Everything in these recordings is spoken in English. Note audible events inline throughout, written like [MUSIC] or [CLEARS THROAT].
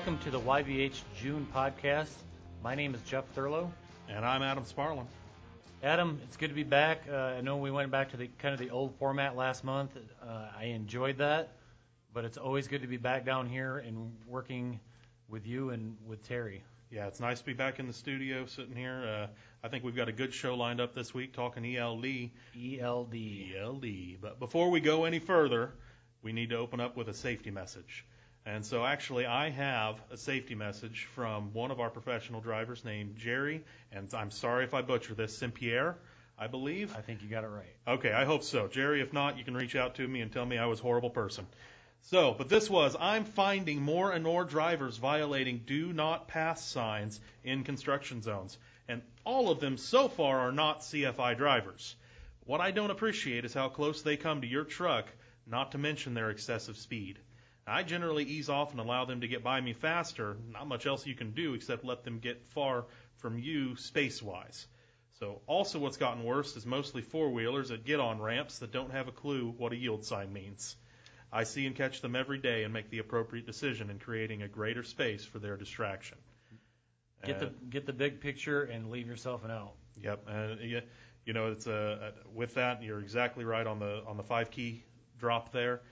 Welcome to the YVH June podcast. My name is Jeff Thurlow. And I'm Adam Sparlin. Adam, it's good to be back. Uh, I know we went back to the kind of the old format last month. Uh, I enjoyed that, but it's always good to be back down here and working with you and with Terry. Yeah, it's nice to be back in the studio, sitting here. Uh, I think we've got a good show lined up this week, talking ELD. ELD. ELD. But before we go any further, we need to open up with a safety message. And so, actually, I have a safety message from one of our professional drivers named Jerry, and I'm sorry if I butcher this, Saint-Pierre, I believe. I think you got it right. Okay, I hope so. Jerry, if not, you can reach out to me and tell me I was a horrible person. So, but this was I'm finding more and more drivers violating do not pass signs in construction zones. And all of them so far are not CFI drivers. What I don't appreciate is how close they come to your truck, not to mention their excessive speed. I generally ease off and allow them to get by me faster. Not much else you can do except let them get far from you space wise. So, also what's gotten worse is mostly four wheelers that get on ramps that don't have a clue what a yield sign means. I see and catch them every day and make the appropriate decision in creating a greater space for their distraction. Get the uh, get the big picture and leave yourself an out. Yep, uh, and you, you know it's a, a with that you're exactly right on the on the five key drop there.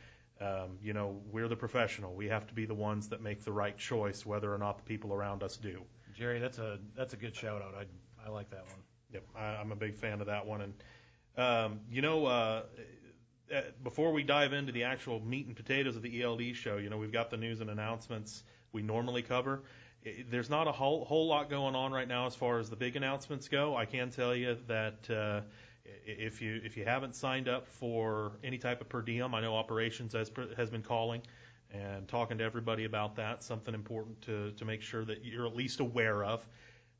Um, you know we're the professional. We have to be the ones that make the right choice, whether or not the people around us do. Jerry, that's a that's a good shout out. I I like that one. Yep, I, I'm a big fan of that one. And um, you know, uh, uh, before we dive into the actual meat and potatoes of the ELD show, you know, we've got the news and announcements we normally cover. It, there's not a whole, whole lot going on right now as far as the big announcements go. I can tell you that uh, if you if you haven't signed up for any type of per diem, I know operations has has been calling and talking to everybody about that. Something important to to make sure that you're at least aware of.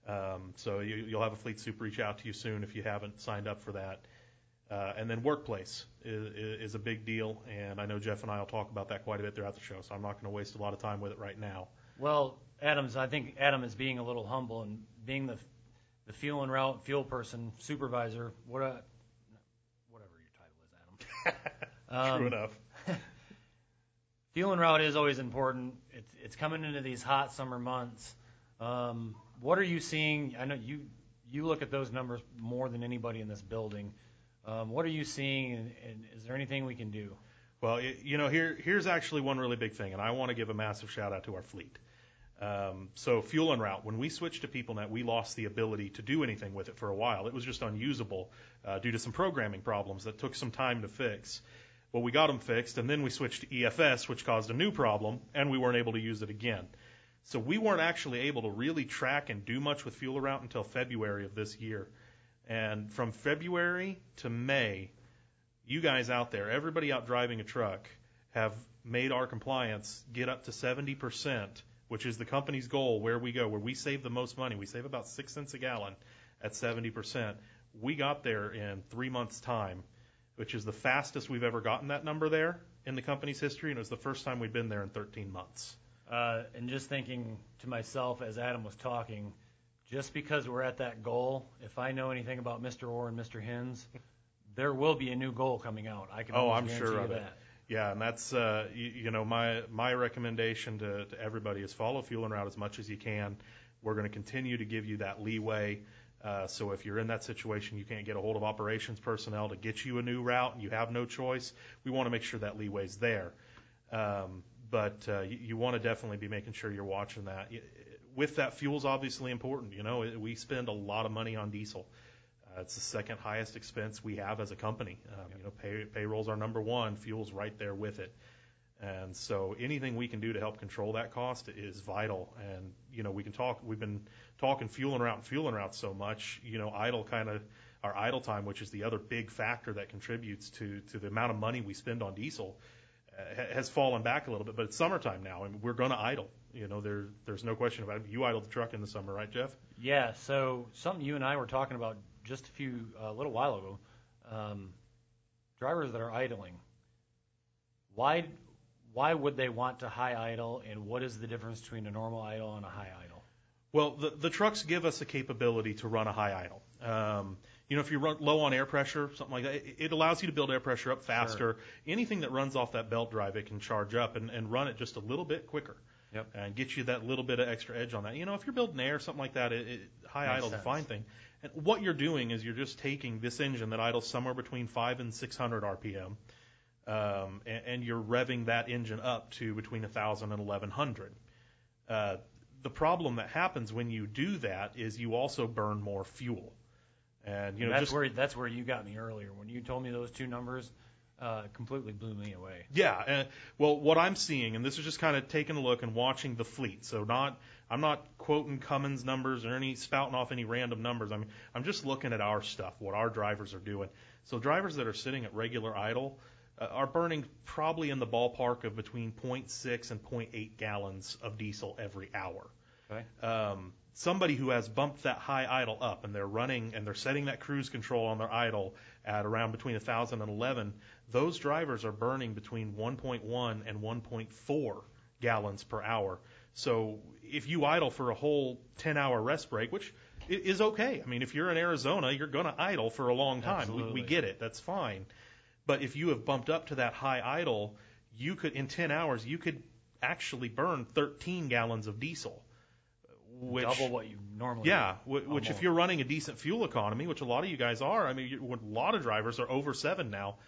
Um, so you, you'll have a fleet super reach out to you soon if you haven't signed up for that. Uh, and then workplace is, is a big deal, and I know Jeff and I will talk about that quite a bit throughout the show, so I'm not going to waste a lot of time with it right now. Well, Adams, I think Adam is being a little humble and being the the fuel and route fuel person supervisor. What a, whatever your title is, Adam. [LAUGHS] um, True enough. [LAUGHS] fuel and route is always important. It's it's coming into these hot summer months. Um, what are you seeing? I know you you look at those numbers more than anybody in this building. Um, what are you seeing, and, and is there anything we can do? Well, you know, here here's actually one really big thing, and I want to give a massive shout out to our fleet. Um, so fuel and route, when we switched to PeopleNet, we lost the ability to do anything with it for a while. It was just unusable uh, due to some programming problems that took some time to fix. Well, we got them fixed, and then we switched to EFS, which caused a new problem, and we weren't able to use it again. So we weren't actually able to really track and do much with fuel route until February of this year. And from February to May, you guys out there, everybody out driving a truck, have made our compliance get up to 70%, which is the company's goal where we go, where we save the most money. We save about six cents a gallon at 70%. We got there in three months' time, which is the fastest we've ever gotten that number there in the company's history, and it was the first time we'd been there in 13 months. Uh, and just thinking to myself as Adam was talking, just because we're at that goal, if I know anything about Mr. Orr and Mr. Hins, there will be a new goal coming out. I can oh, I'm sure of that. it. Yeah, and that's uh, you, you know my my recommendation to, to everybody is follow fuel and route as much as you can. We're going to continue to give you that leeway. Uh, so if you're in that situation, you can't get a hold of operations personnel to get you a new route, and you have no choice. We want to make sure that leeway's there. Um, but uh, you, you want to definitely be making sure you're watching that with that, fuel's obviously important. You know, we spend a lot of money on diesel. Uh, it's the second highest expense we have as a company. Um, You know, pay, payroll's our number one. Fuel's right there with it. And so anything we can do to help control that cost is vital. And, you know, we can talk, we've been talking fueling and route and fuel route so much, you know, idle kind of, our idle time, which is the other big factor that contributes to, to the amount of money we spend on diesel, has fallen back a little bit, but it's summertime now, and we're going to idle. You know, there, there's no question about it. You idle the truck in the summer, right, Jeff? Yeah. So something you and I were talking about just a few a little while ago. Um, drivers that are idling. Why why would they want to high idle, and what is the difference between a normal idle and a high idle? Well, the, the trucks give us a capability to run a high idle. Um, you know, if you run low on air pressure, something like that, it, it allows you to build air pressure up faster. Sure. Anything that runs off that belt drive, it can charge up and, and run it just a little bit quicker. Yep. and get you that little bit of extra edge on that. You know, if you're building air, something like that, it, it, high Makes idle's a fine thing. And what you're doing is you're just taking this engine that idles somewhere between five and 600 RPM, um, and, and you're revving that engine up to between 1,000 and 1,100. Uh, the problem that happens when you do that is you also burn more fuel. And you know, that's just where that's where you got me earlier when you told me those two numbers. Uh, completely blew me away. Yeah. Uh, well, what I'm seeing, and this is just kind of taking a look and watching the fleet. So not, I'm not quoting Cummins numbers or any spouting off any random numbers. I'm, I'm just looking at our stuff, what our drivers are doing. So drivers that are sitting at regular idle uh, are burning probably in the ballpark of between 0.6 and 0.8 gallons of diesel every hour. Okay. Um, somebody who has bumped that high idle up and they're running and they're setting that cruise control on their idle at around between 1,000 and 11, those drivers are burning between 1.1 and 1.4 gallons per hour. So if you idle for a whole 10 hour rest break, which i- is okay. I mean, if you're in Arizona, you're going to idle for a long time. We, we get it. That's fine. But if you have bumped up to that high idle, you could, in 10 hours, you could actually burn 13 gallons of diesel. Which, Double what you normally. yeah, wh- which if you're running a decent fuel economy, which a lot of you guys are, I mean, you, a lot of drivers are over seven now.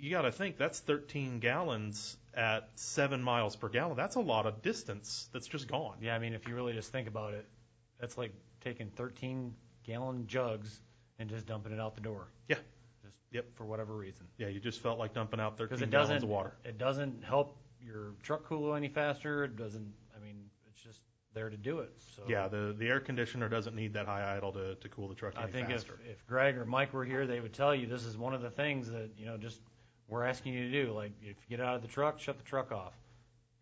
You got to think that's 13 gallons at seven miles per gallon. That's a lot of distance that's just gone. Yeah, I mean, if you really just think about it, that's like taking 13 gallon jugs and just dumping it out the door. Yeah. Just Yep. for whatever reason. Yeah, you just felt like dumping out 13 Because it gallons doesn't of water. it doesn't help your truck cool any faster. It doesn't. I mean, it's just there to do it. So Yeah, the the air conditioner doesn't need that high idle to, to cool the truck any I think if, if Greg or Mike were here, they would tell you this is one of the things that you know just we're asking you to do. Like if you get out of the truck, shut the truck off.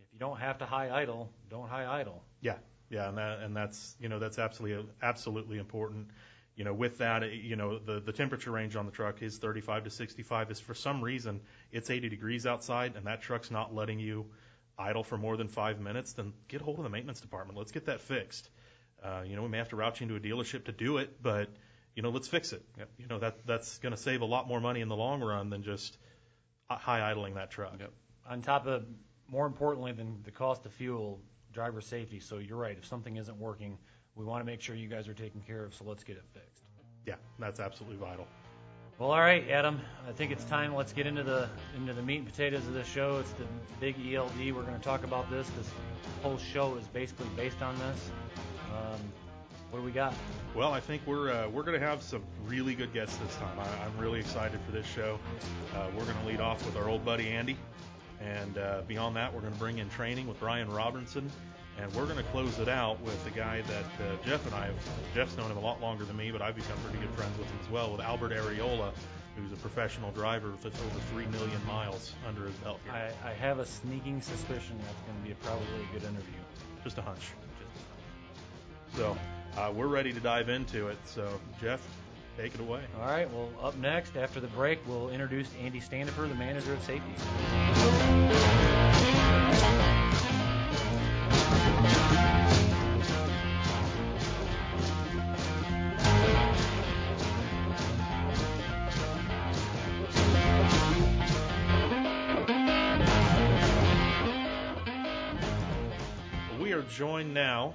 If you don't have to high idle, don't high idle. Yeah, yeah, and that and that's you know that's absolutely absolutely important. You know, with that, you know, the the temperature range on the truck is 35 to 65. Is for some reason it's 80 degrees outside, and that truck's not letting you idle for more than five minutes. Then get hold of the maintenance department. Let's get that fixed. Uh, you know, we may have to route you into a dealership to do it, but you know, let's fix it. Yep. You know, that that's going to save a lot more money in the long run than just high idling that truck. Yep. On top of, more importantly than the cost of fuel, driver safety. So you're right. If something isn't working, we want to make sure you guys are taken care of. So let's get it fixed. Yeah, that's absolutely vital. Well, all right, Adam. I think it's time. Let's get into the into the meat and potatoes of this show. It's the big ELD. We're going to talk about this. This whole show is basically based on this. Um, what do we got? Well, I think we're uh, we're going to have some really good guests this time. I, I'm really excited for this show. Uh, we're going to lead off with our old buddy Andy, and uh, beyond that, we're going to bring in training with Brian Robinson, and we're going to close it out with the guy that uh, Jeff and I have. Jeff's known him a lot longer than me, but I've become pretty good friends with him as well. With Albert Areola, who's a professional driver with over three million miles under his belt here. I, I have a sneaking suspicion that's going to be a, probably a good interview. Just a hunch. So uh, we're ready to dive into it. So Jeff, take it away. All right. Well, up next after the break, we'll introduce Andy Standifer, the manager of safety. We are joined now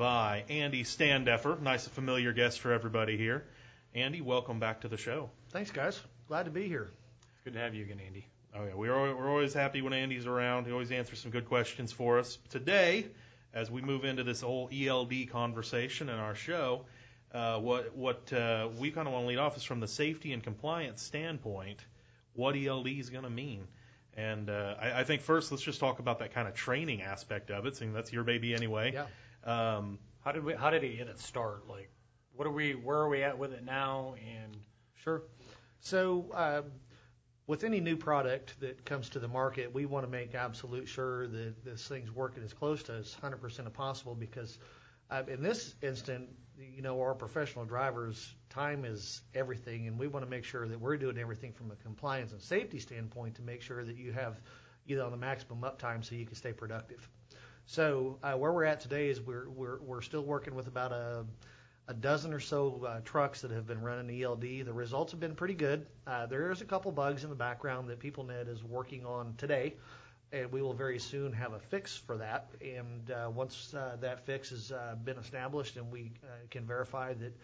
by Andy Standeffer, nice and familiar guest for everybody here. Andy, welcome back to the show. Thanks, guys. Glad to be here. It's good to have you again, Andy. Oh yeah, we're we're always happy when Andy's around. He always answers some good questions for us. Today, as we move into this whole ELD conversation in our show, uh, what what uh, we kind of want to lead off is from the safety and compliance standpoint, what ELD is going to mean. And uh, I, I think first let's just talk about that kind of training aspect of it, seeing that's your baby anyway. Yeah. Um, How did we? How did it get it start? Like, what are we? Where are we at with it now? And Sure. So, um, with any new product that comes to the market, we want to make absolute sure that this thing's working as close to as 100% as possible because uh, in this instant, you know, our professional drivers, time is everything, and we want to make sure that we're doing everything from a compliance and safety standpoint to make sure that you have you know the maximum uptime so you can stay productive. So uh, where we're at today is we're we're we're still working with about a a dozen or so uh, trucks that have been running ELD. The results have been pretty good. Uh, there is a couple bugs in the background that PeopleNet is working on today, and we will very soon have a fix for that. And uh, once uh, that fix has uh, been established and we uh, can verify that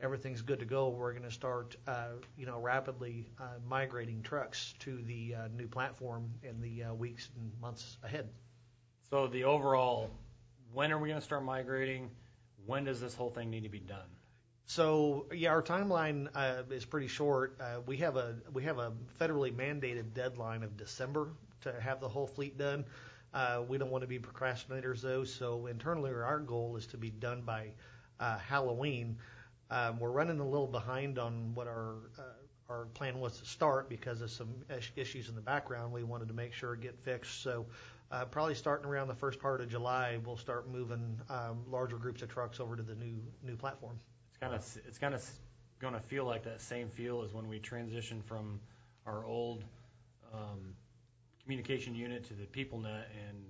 everything's good to go, we're going to start, uh, you know, rapidly uh, migrating trucks to the uh, new platform in the uh, weeks and months ahead. So the overall, when are we going to start migrating? When does this whole thing need to be done? So yeah, our timeline uh, is pretty short. Uh, we have a we have a federally mandated deadline of December to have the whole fleet done. Uh, we don't want to be procrastinators though, so internally our goal is to be done by uh, Halloween. Um, we're running a little behind on what our uh, our plan was to start because of some issues in the background. We wanted to make sure it get fixed. So uh, probably starting around the first part of July, we'll start moving um, larger groups of trucks over to the new new platform. It's kind of it's kind of going to feel like that same feel as when we transitioned from our old um, communication unit to the PeopleNet, and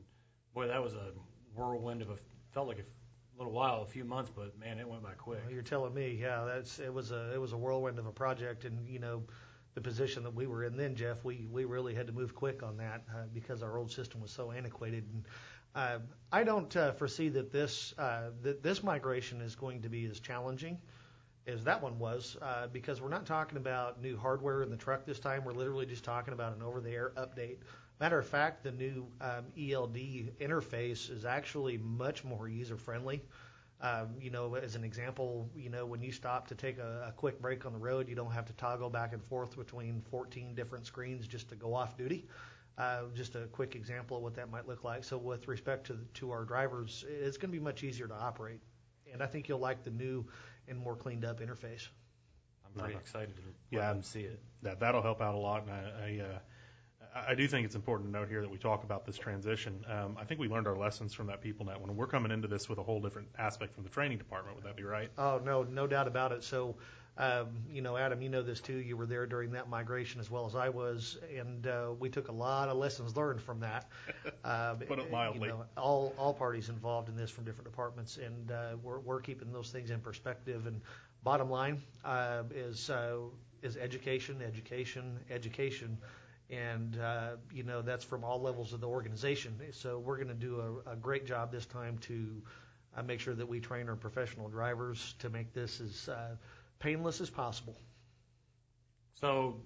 boy, that was a whirlwind of a felt like a little while, a few months, but man, it went by quick. Well, You're telling me, yeah, that's it was a it was a whirlwind of a project, and you know, the position that we were in then, Jeff, we we really had to move quick on that uh, because our old system was so antiquated. And uh, I don't uh, foresee that this uh, that this migration is going to be as challenging as that one was uh, because we're not talking about new hardware in the truck this time. We're literally just talking about an over-the-air update. Matter of fact, the new um, ELD interface is actually much more user-friendly. Um, you know, as an example, you know, when you stop to take a, a quick break on the road, you don't have to toggle back and forth between 14 different screens just to go off duty. Uh, just a quick example of what that might look like. So, with respect to to our drivers, it's going to be much easier to operate, and I think you'll like the new and more cleaned up interface. I'm pretty Uh-huh. excited to Yeah. let them see it. that that'll help out a lot. And I, I, uh, I- do think it's important to note here that we talk about this transition. Um, I think we learned our lessons from that PeopleNet when we're coming into this with a whole different aspect from the training department. Would that be right? Oh no, no doubt about it. So, um, you know, Adam, you know this too. You were there during that migration as well as I was, and uh, we took a lot of lessons learned from that. [LAUGHS] Um, Put it mildly. You know, all all parties involved in this from different departments, and uh, we're we're keeping those things in perspective. And bottom line uh, is uh, is education, education, education. And uh, you know that's from all levels of the organization. So we're going to do a, a great job this time to uh, make sure that we train our professional drivers to make this as uh, painless as possible. So,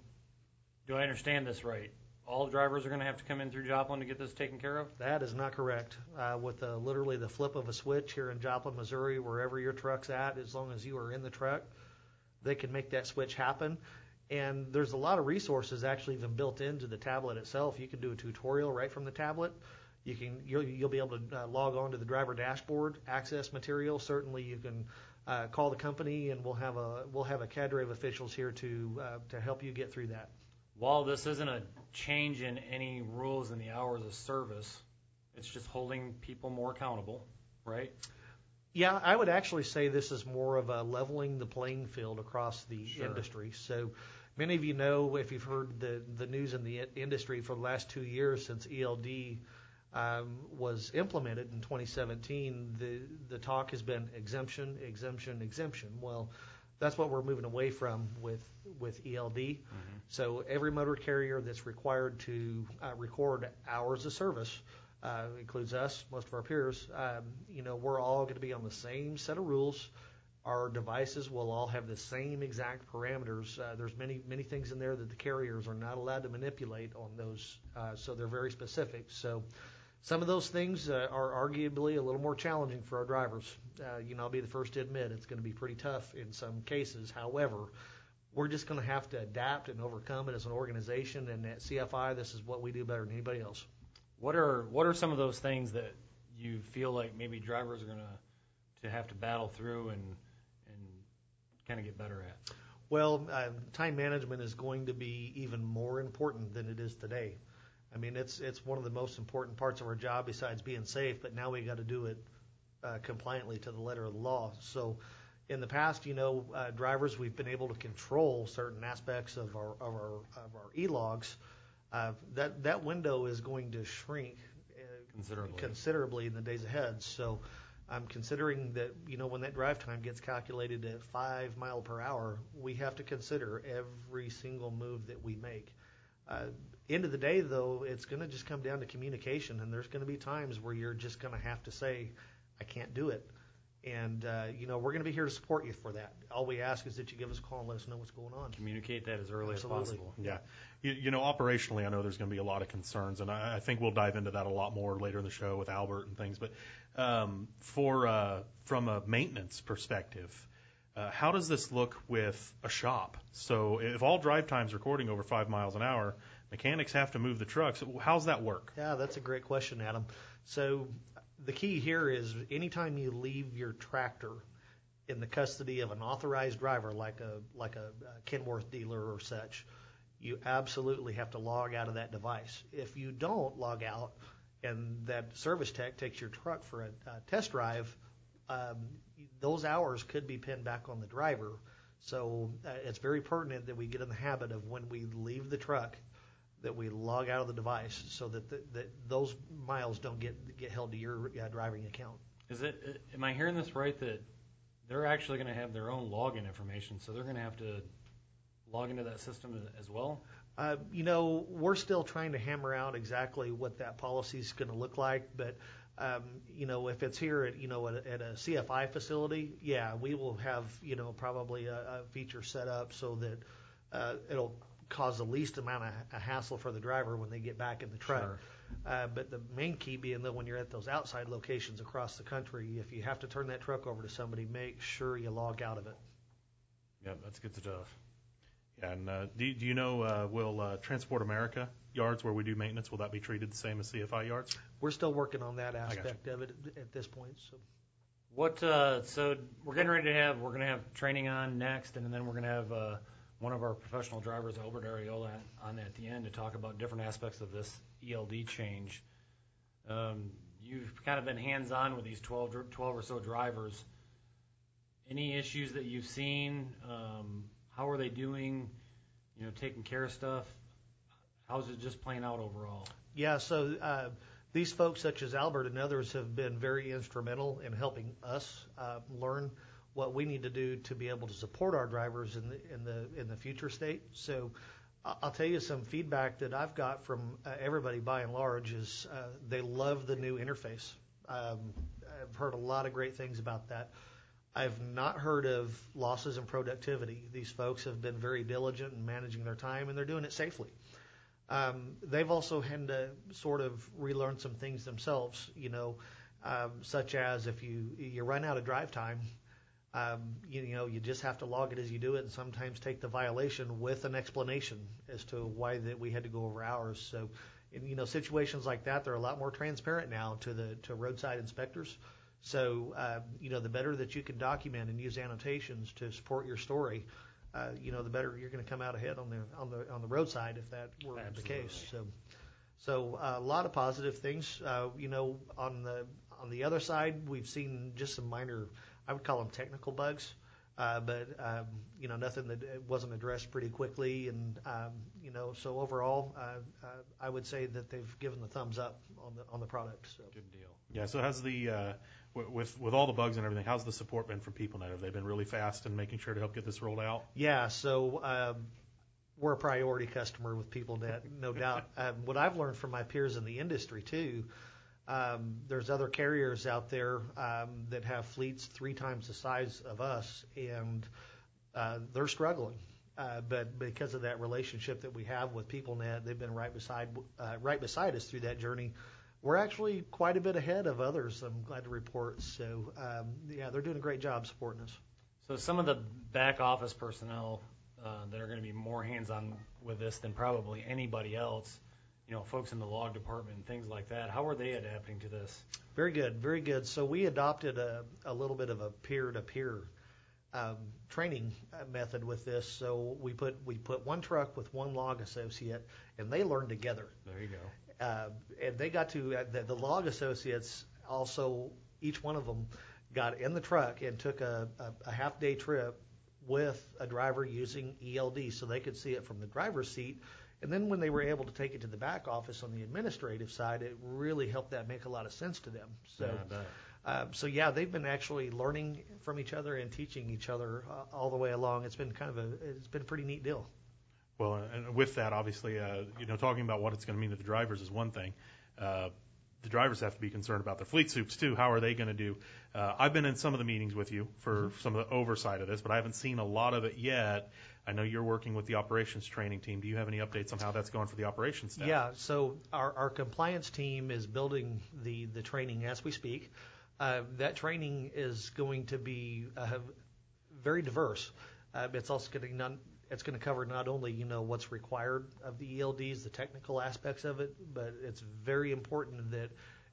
do I understand this right? All drivers are going to have to come in through Joplin to get this taken care of? That is not correct. Uh, with the, literally the flip of a switch here in Joplin, Missouri, wherever your truck's at, as long as you are in the truck, they can make that switch happen. And there's a lot of resources actually even built into the tablet itself. You can do a tutorial right from the tablet. You can you'll, you'll be able to uh, log on to the driver dashboard, access material. Certainly, you can uh, call the company, and we'll have a we'll have a cadre of officials here to uh, to help you get through that. While this isn't a change in any rules in the hours of service, it's just holding people more accountable, right? Yeah, I would actually say this is more of a leveling the playing field across the Sure. industry. So many of you know, if you've heard the, the news in the industry for the last two years since ELD um, was implemented in 2017, the, the talk has been exemption, exemption, exemption. Well, that's what we're moving away from with, with ELD. So every motor carrier that's required to uh, record hours of service uh, includes us, most of our peers. Um, you know, we're all going to be on the same set of rules. Our devices will all have the same exact parameters. Uh, there's many many things in there that the carriers are not allowed to manipulate on those, uh, so they're very specific. So. Some of those things uh, are arguably a little more challenging for our drivers. Uh, you know, I'll be the first to admit it's going to be pretty tough in some cases. However, we're just going to have to adapt and overcome it as an organization. And at CFI, this is what we do better than anybody else. What are what are some of those things that you feel like maybe drivers are going to to have to battle through and kind of get better at? Well, uh, time management is going to be even more important than it is today. I mean, it's it's one of the most important parts of our job besides being safe. But now we got to do it uh, compliantly to the letter of the law. So, in the past, you know, uh, drivers we've been able to control certain aspects of our of our of our e-logs. Uh, that that window is going to shrink uh, Considerably. considerably in the days ahead. So I'm considering that, you know, when that drive time gets calculated at five mile per hour, we have to consider every single move that we make. Uh, end of the day, though, it's going to just come down to communication, and there's going to be times where you're just going to have to say, "I can't do it," and uh, you know we're going to be here to support you for that. All we ask is that you give us a call and let us know what's going on. Communicate that as early Absolutely. as possible. Yeah. You, you know, operationally, I know there's going to be a lot of concerns, and I, I think we'll dive into that a lot more later in the show with Albert and things. But um, for uh, from a maintenance perspective, uh, how does this look with a shop? So if all drive times recording over five miles an hour, mechanics have to move the trucks. How's that work? Yeah, that's a great question, Adam. So the key here is anytime you leave your tractor in the custody of an authorized driver, like a like a, Kenworth dealer or such, you absolutely have to log out of that device. If you don't log out, and that service tech takes your truck for a, a test drive, um, those hours could be pinned back on the driver. So uh, it's very pertinent that we get in the habit of when we leave the truck that we log out of the device so that the, that those miles don't get get held to your uh, driving account. Is it? uh, Am I hearing this right? That they're actually going to have their own login information, so they're going to have to log into that system as- well. Uh, you know, we're still trying to hammer out exactly what that policy is going to look like, but um, you know, if it's here at you know at a, at a CFI facility, yeah, we will have you know probably a, a feature set up so that uh, it'll cause the least amount of a hassle for the driver when they get back in the truck. Sure. Uh, but the main key being that when you're at those outside locations across the country, if you have to turn that truck over to somebody, make sure you log out of it. Yeah, that's good stuff. Yeah, and uh, do, do you know, uh, will uh, Transport America yards where we do maintenance, will that be treated the same as CFI yards? We're still working on that aspect of it at, at this point. So. What? Uh, so we're getting ready to have we're going to have training on next, and then we're going to have uh, one of our professional drivers, Albert Ariola, on at the end to talk about different aspects of this ELD change. Um, you've kind of been hands-on with these 12, 12 or so drivers. Any issues that you've seen? Um, how are they doing? You know, taking care of stuff. How's it just playing out overall? Yeah, so uh, these folks, such as Albert and others, have been very instrumental in helping us uh, learn what we need to do to be able to support our drivers in the in the in the future state. So I'll tell you some feedback that I've got from uh, everybody by and large is uh, they love the new interface. Um, I've heard a lot of great things about that. I've not heard of losses in productivity. These folks have been very diligent in managing their time, and they're doing it safely. Um, they've also had to sort of relearn some things themselves, you know, um, such as if you you run out of drive time, um, you, you know, you just have to log it as you do it, and sometimes take the violation with an explanation as to why that we had to go over hours. So, in you know, situations like that, they're a lot more transparent now to the to roadside inspectors. So, uh, you know, the better that you can document and use annotations to support your story, uh, you know, the better you're going to come out ahead on the on the on the roadside if that were the case. So, so uh, a lot of positive things. Uh, you know, on the on the other side, we've seen just some minor, I would call them technical bugs, uh, but um, you know, nothing that wasn't addressed pretty quickly, and um, you know, so overall, uh, uh, I would say that they've given the thumbs up on the on the product. So. Good deal. Yeah, so how's the, uh, w- with, with all the bugs and everything, how's the support been from PeopleNet? Have they been really fast in making sure to help get this rolled out? Yeah, so um, we're a priority customer with PeopleNet, no doubt. [LAUGHS] Um, what I've learned from my peers in the industry too, um, there's other carriers out there um, that have fleets three times the size of us, and uh, they're struggling. Uh, but because of that relationship that we have with PeopleNet, they've been right beside uh, right beside us through that journey. We're actually quite a bit ahead of others. I'm glad to report. So um, yeah, they're doing a great job supporting us. So some of the back office personnel uh, that are going to be more hands-on with this than probably anybody else, you know, folks in the log department and things like that. How are they adapting to this? Very good, very good. So we adopted a, a little bit of a peer-to-peer um, training uh, method with this. So we put we put one truck with one log associate, and they learned together. There you go. Uh, and they got to uh, the, the log associates also each one of them got in the truck and took a, a, a half day trip with a driver using ELD so they could see it from the driver's seat. And then when they were able to take it to the back office on the administrative side, it really helped that make a lot of sense to them. So. Yeah. Uh, so yeah, they've been actually learning from each other and teaching each other uh, all the way along. It's been kind of a it's been a pretty neat deal. Well, and with that, obviously, uh, you know, talking about what it's going to mean to the drivers is one thing. Uh, the drivers have to be concerned about their fleet soups too. How are they going to do? Uh, I've been in some of the meetings with you for some of the oversight of this, but I haven't seen a lot of it yet. I know you're working with the operations training team. Do you have any updates on how that's going for the operations staff? Yeah, so our, our compliance team is building the, the training as we speak. Uh, that training is going to be uh, very diverse. Uh, it's also going to it's going to cover not only you know what's required of the ELDs, the technical aspects of it, but it's very important that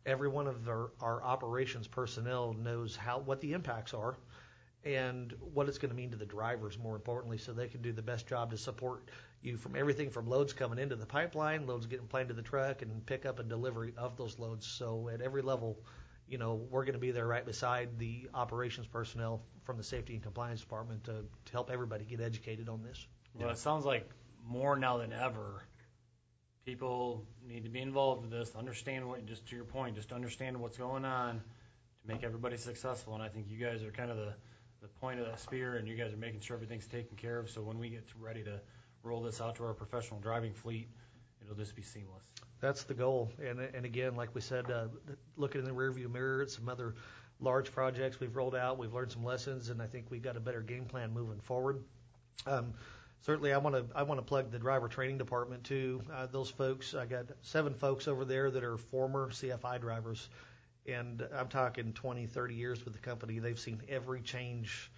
every one of our, our operations personnel knows how what the impacts are and what it's going to mean to the drivers more importantly so they can do the best job to support you from everything from loads coming into the pipeline loads getting planned to the truck and pickup and delivery of those loads so at every level you know we're going to be there right beside the operations personnel from the safety and compliance department to, to help everybody get educated on this Well, it sounds like more now than ever, people need to be involved with this, understand what, just to your point, just understand what's going on to make everybody successful. And I think you guys are kind of the, the point of that spear, and you guys are making sure everything's taken care of. So when we get ready to roll this out to our professional driving fleet, it'll just be seamless. That's the goal. And, and again, like we said, uh, looking in the rearview mirror at some other large projects we've rolled out, we've learned some lessons, and I think we've got a better game plan moving forward. Um, certainly, I want to I want to plug the driver training department too. Uh, those folks, I got seven folks over there that are former CFI drivers, and I'm talking 20, 30 years with the company. They've seen every change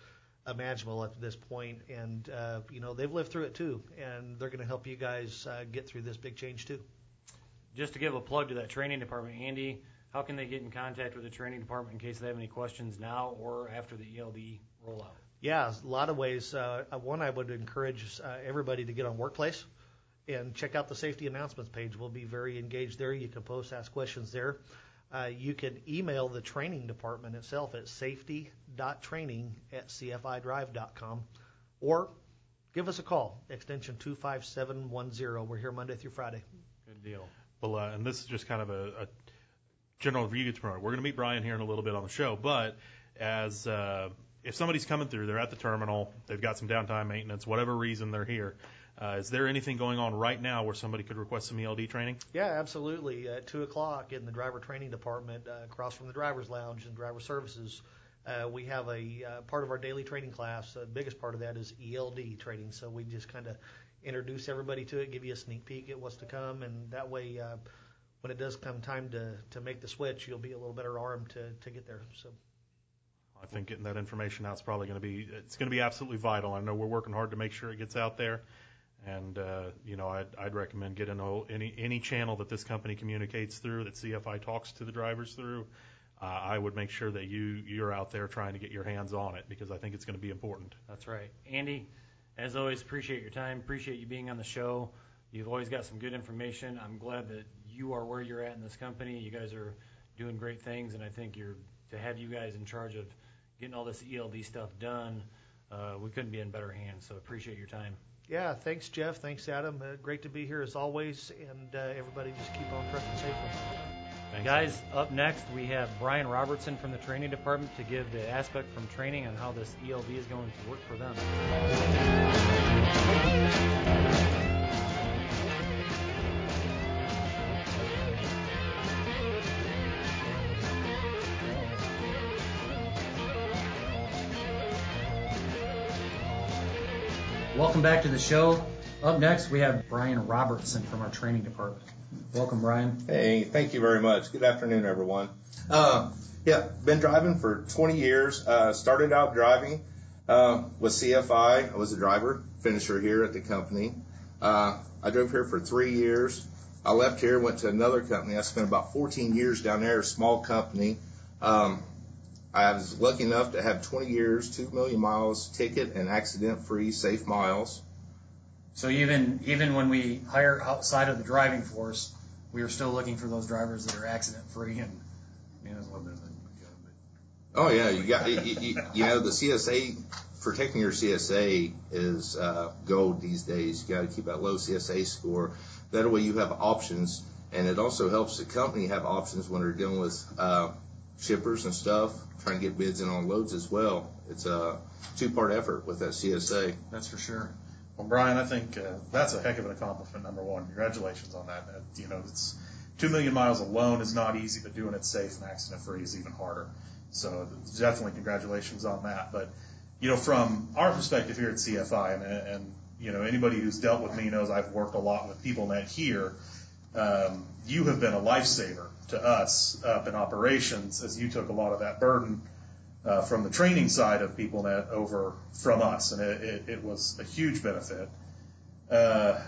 imaginable at this point, and uh, you know they've lived through it too, and they're going to help you guys uh, get through this big change too. Just to give a plug to that training department, Andy, how can they get in contact with the training department in case they have any questions now or after the ELD rollout? Yeah, a lot of ways. Uh, one, I would encourage uh, everybody to get on Workplace and check out the safety announcements page. We'll be very engaged there. You can post, ask questions there. Uh, you can email the training department itself at safety.training at cfidrive.com or give us a call, extension 25710. We're here Monday through Friday. Good deal. Well, uh, and this is just kind of a, a general review tomorrow. We're going to meet Brian here in a little bit on the show, but as uh, if somebody's coming through, they're at the terminal, they've got some downtime maintenance, whatever reason they're here. Uh, is there anything going on right now where somebody could request some ELD training? Yeah, absolutely. At 2 o'clock in the driver training department, uh, across from the driver's lounge and driver services, uh, we have a uh, part of our daily training class. The biggest part of that is ELD training. So we just kind of introduce everybody to it, give you a sneak peek at what's to come, and that way, uh, when it does come time to, to make the switch, you'll be a little better armed to, to get there. So. I think getting that information out is probably going to be it's going to be absolutely vital. I know we're working hard to make sure it gets out there, and uh, you know I'd, I'd recommend getting a, any any channel that this company communicates through, that CFI talks to the drivers through. Uh, I would make sure that you you're out there trying to get your hands on it because I think it's going to be important. That's right. Andy, as always, appreciate your time. Appreciate you being on the show. You've always got some good information. I'm glad that you are where you're at in this company. You guys are doing great things, and I think you're to have you guys in charge of getting all this ELD stuff done. Uh, we couldn't be in better hands. So appreciate your time. Yeah, thanks, Jeff. Thanks, Adam. Uh, great to be here as always, and uh, everybody just keep on trucking safely. Guys, up next we have Brian Robertson from the training department to give the aspect from training on how this ELD is going to work for them. Welcome back to the show. Up next, we have Brian Robertson from our training department. Welcome, Brian. Hey, thank you very much. Good afternoon, everyone. Uh, yeah, been driving for 20 years. Uh, started out driving uh, with CFI. I was a driver, finisher here at the company. Uh, I drove here for three years. I left here, went to another company. I spent about 14 years down there, a small company. Um, I was lucky enough to have 20 years, 2 million miles, ticket and accident free, safe miles. So even even when we hire outside of the driving force, we are still looking for those drivers that are accident free and I mean, there's a little bit of a Oh yeah, you got you, you, you know the CSA protecting your CSA is uh, gold these days. You got to keep that low CSA score. That way you have options, and it also helps the company have options when they're dealing with uh, shippers and stuff, trying to get bids in on loads as well. It's a two-part effort with that CSA. That's for sure. Well, Brian, I think uh, that's a heck of an accomplishment. Number one, congratulations on that. Uh, you know, it's two million miles alone is not easy, but doing it safe and accident free is even harder. So definitely congratulations on that. But you know, from our perspective here at CFI, and, and you know, anybody who's dealt with me knows I've worked a lot with PeopleNet here. Um, you have been a lifesaver to us up in operations as you took a lot of that burden uh, from the training side of PeopleNet over from us, and it, it, it was a huge benefit. Uh,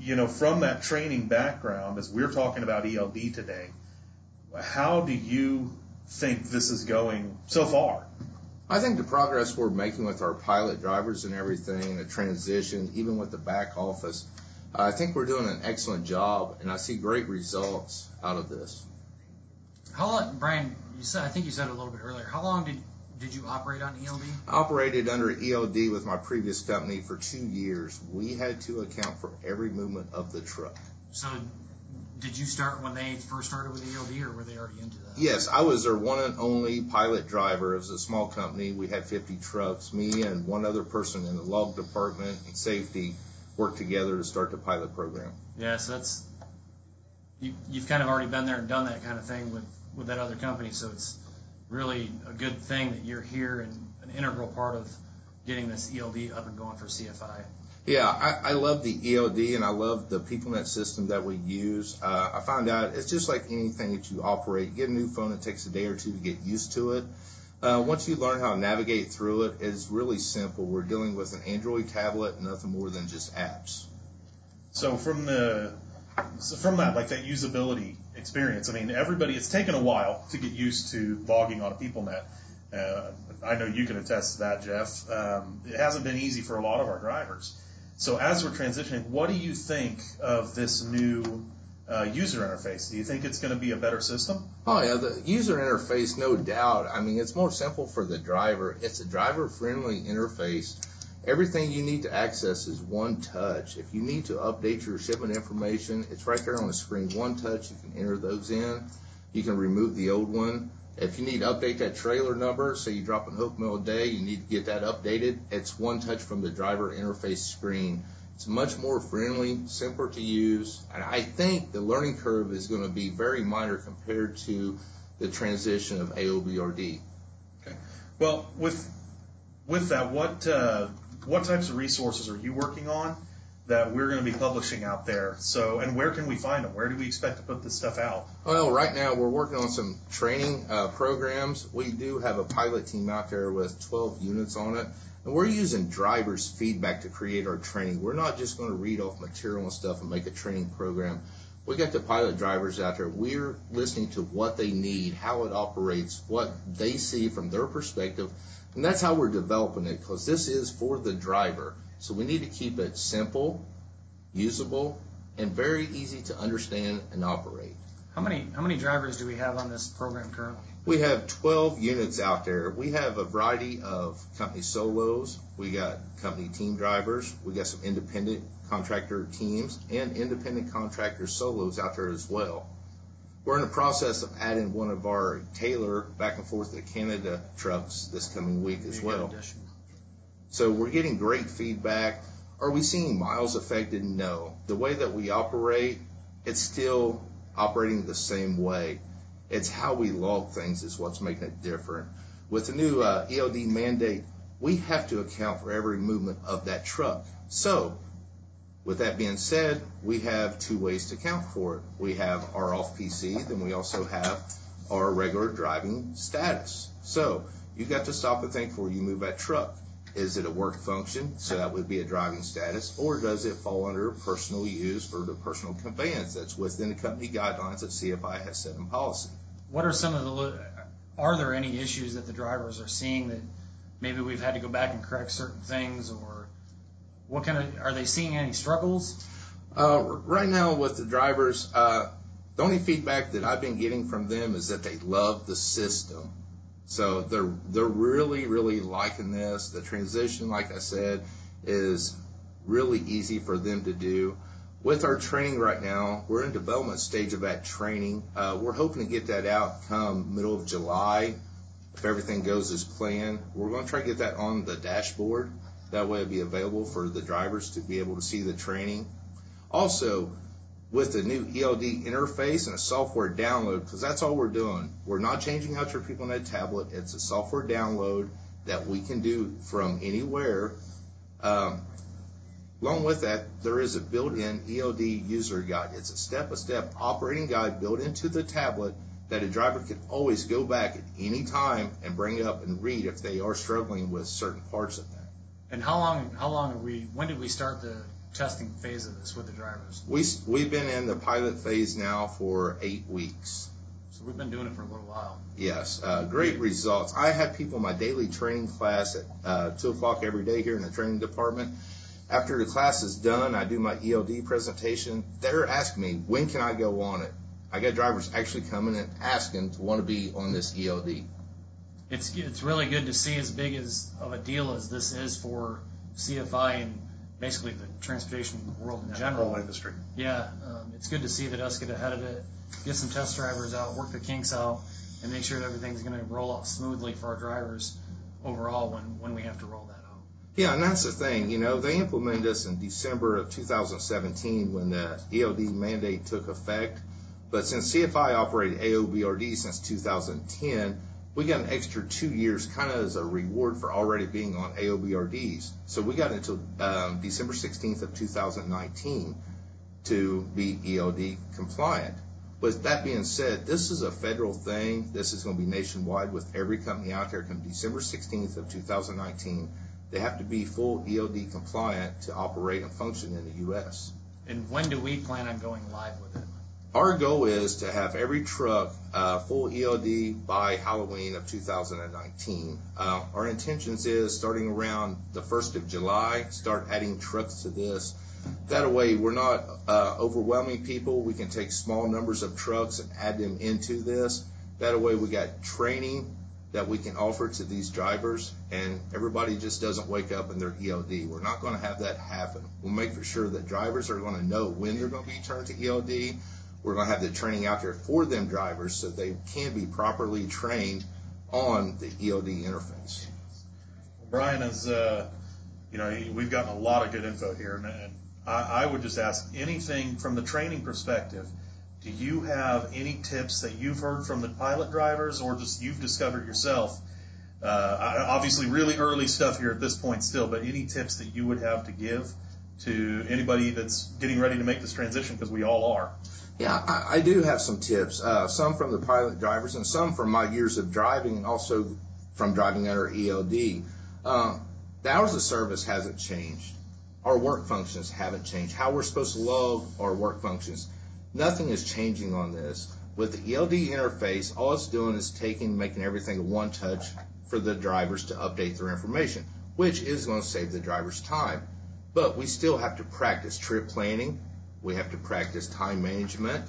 you know, from that training background, as we're talking about ELD today, how do you think this is going so far? I think the progress we're making with our pilot drivers and everything, the transition, even with the back office, I think we're doing an excellent job, and I see great results out of this. How long, Brian? You said I think you said a little bit earlier. How long did did you operate on ELD? I operated under ELD with my previous company for two years. We had to account for every movement of the truck. So, did you start when they first started with ELD, or were they already into that? Yes, I was their one and only pilot driver. It was a small company. We had 50 trucks. Me and one other person in the log department and safety worked together to start the pilot program. Yeah, so that's you, you've kind of already been there and done that kind of thing with with that other company. So it's really a good thing that you're here and an integral part of getting this ELD up and going for CFI. Yeah, I, I love the ELD and I love the PeopleNet system that we use. Uh, I found out it's just like anything that you operate. You get a new phone, it takes a day or two to get used to it. Uh, once you learn how to navigate through it, it's really simple. We're dealing with an Android tablet, nothing more than just apps. So from the so from that, like that usability experience, I mean, everybody, it's taken a while to get used to logging on a PeopleNet. Uh, I know you can attest to that, Jeff. Um, it hasn't been easy for a lot of our drivers. So as we're transitioning, what do you think of this new uh, user interface? Do you think it's going to be a better system? Oh yeah, the user interface, no doubt. I mean, it's more simple for the driver. It's a driver-friendly interface Everything you need to access is one touch. If you need to update your shipment information, it's right there on the screen. One touch, you can enter those in. You can remove the old one. If you need to update that trailer number, say you drop a hook mill a day, you need to get that updated. It's one touch from the driver interface screen. It's much more friendly, simpler to use, and I think the learning curve is going to be very minor compared to the transition of AOBRD. Okay. Well, with with that, what uh, what types of resources are you working on that we're going to be publishing out there? So, and where can we find them? Where do we expect to put this stuff out? Well, right now we're working on some training uh, programs. We do have a pilot team out there with 12 units on it. And we're using drivers' feedback to create our training. We're not just going to read off material and stuff and make a training program. We got the pilot drivers out there. We're listening to what they need, how it operates, what they see from their perspective, and that's how we're developing it because this is for the driver. So we need to keep it simple, usable, and very easy to understand and operate. How many how many drivers do we have on this program currently? We have 12 units out there. We have a variety of company solos. We got company team drivers. We got some independent contractor teams and independent contractor solos out there as well. We're in the process of adding one of our Taylor back and forth to Canada trucks this coming week as well. So we're getting great feedback. Are we seeing miles affected? No. The way that we operate, it's still operating the same way. It's how we log things is what's making it different. With the new uh, ELD mandate, we have to account for every movement of that truck. So with that being said, we have two ways to account for it. We have our off PC, then we also have our regular driving status. So you got to stop and think before you move that truck. Is it a work function? So that would be a driving status, or does it fall under personal use for the personal conveyance that's within the company guidelines that CFI has set in policy? What are some of the are there any issues that the drivers are seeing that maybe we've had to go back and correct certain things or what kind of are they seeing any struggles? Uh, right now with the drivers, uh, the only feedback that I've been getting from them is that they love the system. So they're they're really really liking this. The transition, like I said, is really easy for them to do. With our training right now, we're in development stage of that training. Uh, we're hoping to get that out come middle of July if everything goes as planned. We're going to try to get that on the dashboard That way it'll be available for the drivers to be able to see the training. Also, with the new ELD interface and a software download, because that's all we're doing. We're not changing out your PeopleNet tablet. It's a software download that we can do from anywhere. Um, along with that, there is a built-in ELD user guide. It's a step-by-step operating guide built into the tablet that a driver can always go back at any time and bring up and read if they are struggling with certain parts of that. And how long? How long are we? When did we start the testing phase of this with the drivers? We, we've been in the pilot phase now for eight weeks. So we've been doing it for a little while. Yes, uh, great results. I have people in my daily training class at uh, 2 o'clock every day here in the training department. After the class is done, I do my ELD presentation. They're asking me, when can I go on it? I got drivers actually coming and asking to want to be on this ELD. It's it's really good to see as big as of a deal as this is for CFI and basically the transportation world in general. whole industry. Yeah, um, it's good to see that us get ahead of it, get some test drivers out, work the kinks out, and make sure that everything's going to roll out smoothly for our drivers overall when, when we have to roll that out. Yeah, and that's the thing. You know, they implemented this in December of 2017 when the ELD mandate took effect. But since CFI operated AOBRD since 2010, we got an extra two years kind of as a reward for already being on AOBRDs. So we got until um, December 16th of 2019 to be ELD compliant. With that being said, this is a federal thing. This is going to be nationwide with every company out there. Come December 16th of 2019, they have to be full ELD compliant to operate and function in the U.S. And when do we plan on going live with it? Our goal is to have every truck uh, full ELD by Halloween of 2019. Uh, our intentions is starting around the 1st of July, start adding trucks to this. That way, we're not uh, overwhelming people. We can take small numbers of trucks and add them into this. That way, we got training that we can offer to these drivers, and everybody just doesn't wake up in their ELD. We're not going to have that happen. We'll make for sure that drivers are going to know when they're going to be turned to ELD we're going to have the training out there for them drivers so they can be properly trained on the ELD interface. Brian is, uh, you know, we've gotten a lot of good info here, and, and I, I would just ask anything from the training perspective. Do you have any tips that you've heard from the pilot drivers, or just you've discovered yourself? Uh, obviously, really early stuff here at this point still, but any tips that you would have to give to anybody that's getting ready to make this transition, because we all are. Yeah, I, I do have some tips. Uh, some from the pilot drivers and some from my years of driving and also from driving under ELD. Uh, the hours of service hasn't changed. Our work functions haven't changed. How we're supposed to log our work functions, nothing is changing on this. With the ELD interface, all it's doing is taking, making everything one touch for the drivers to update their information, which is going to save the drivers time. But we still have to practice trip planning, we have to practice time management.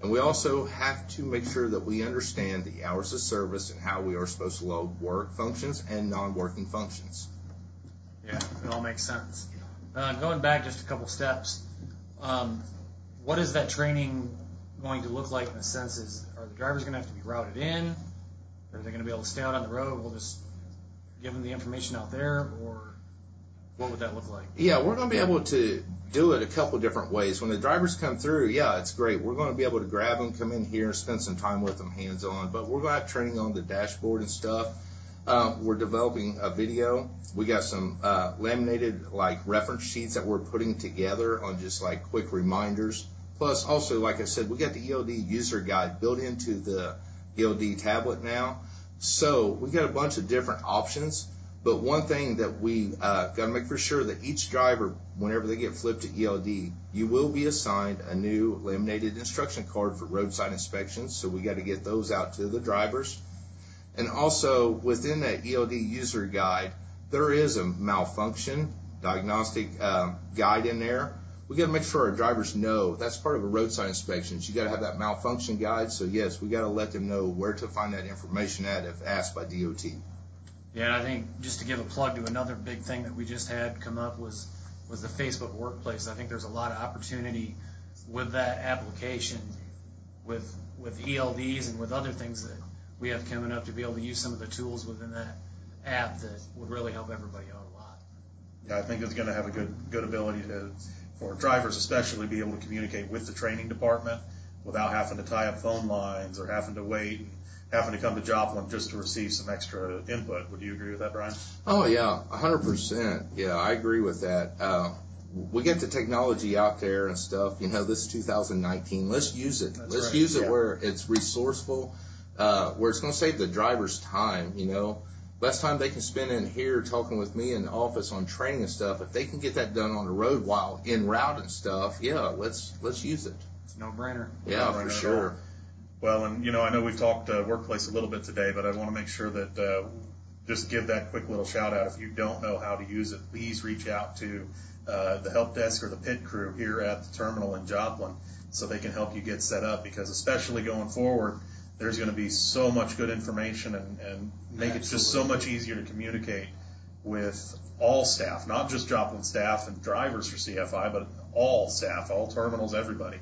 And we also have to make sure that we understand the hours of service and how we are supposed to load work functions and non-working functions. Yeah, it all makes sense. Uh, going back just a couple steps, um, what is that training going to look like in the sense is, are the drivers going to have to be routed in? Or are they going to be able to stay out on the road? We'll just give them the information out there, or what would that look like? Yeah, we're going to be able to do it a couple different ways. When the drivers come through, yeah, it's great. We're going to be able to grab them, come in here, spend some time with them hands on, but we're going to have training on the dashboard and stuff. Uh, we're developing a video. We got some uh, laminated like reference sheets that we're putting together on just like quick reminders. Plus, also, like I said, we got the ELD user guide built into the ELD tablet now. So we got a bunch of different options but one thing that we uh, got to make for sure that each driver, whenever they get flipped to ELD, you will be assigned a new laminated instruction card for roadside inspections. So we got to get those out to the drivers. And also within that ELD user guide, there is a malfunction diagnostic uh, guide in there. We got to make sure our drivers know that's part of a roadside inspection. You got to have that malfunction guide. So yes, we got to let them know where to find that information at if asked by DOT. Yeah, I think just to give a plug to another big thing that we just had come up was was the Facebook Workplace. I think there's a lot of opportunity with that application, with with ELDs and with other things that we have coming up to be able to use some of the tools within that app that would really help everybody out a lot. Yeah, I think it's going to have a good good ability to for drivers especially be able to communicate with the training department without having to tie up phone lines or having to wait and having to come to Joplin just to receive some extra input. Would you agree with that, Brian? Oh yeah, a hundred percent. Yeah, I agree with that. Uh, we get the technology out there and stuff. You know, this is 2019. Let's use it. That's Let's right, use it yeah. where it's resourceful, uh, where it's going to save the driver's time. You know, less time they can spend in here talking with me in the office on training and stuff. If they can get that done on the road while en route and stuff, yeah, let's let's use it. It's no-brainer. Yeah, No for brainer sure. Well, and you know, I know we've talked uh, workplace a little bit today, but I want to make sure that uh, just give that quick little shout out. If you don't know how to use it, please reach out to uh, the help desk or the pit crew here at the terminal in Joplin so they can help you get set up. Because especially going forward, there's going to be so much good information and, and make it just so much easier to communicate with all staff, not just Joplin staff and drivers for CFI, but all staff, all terminals, everybody.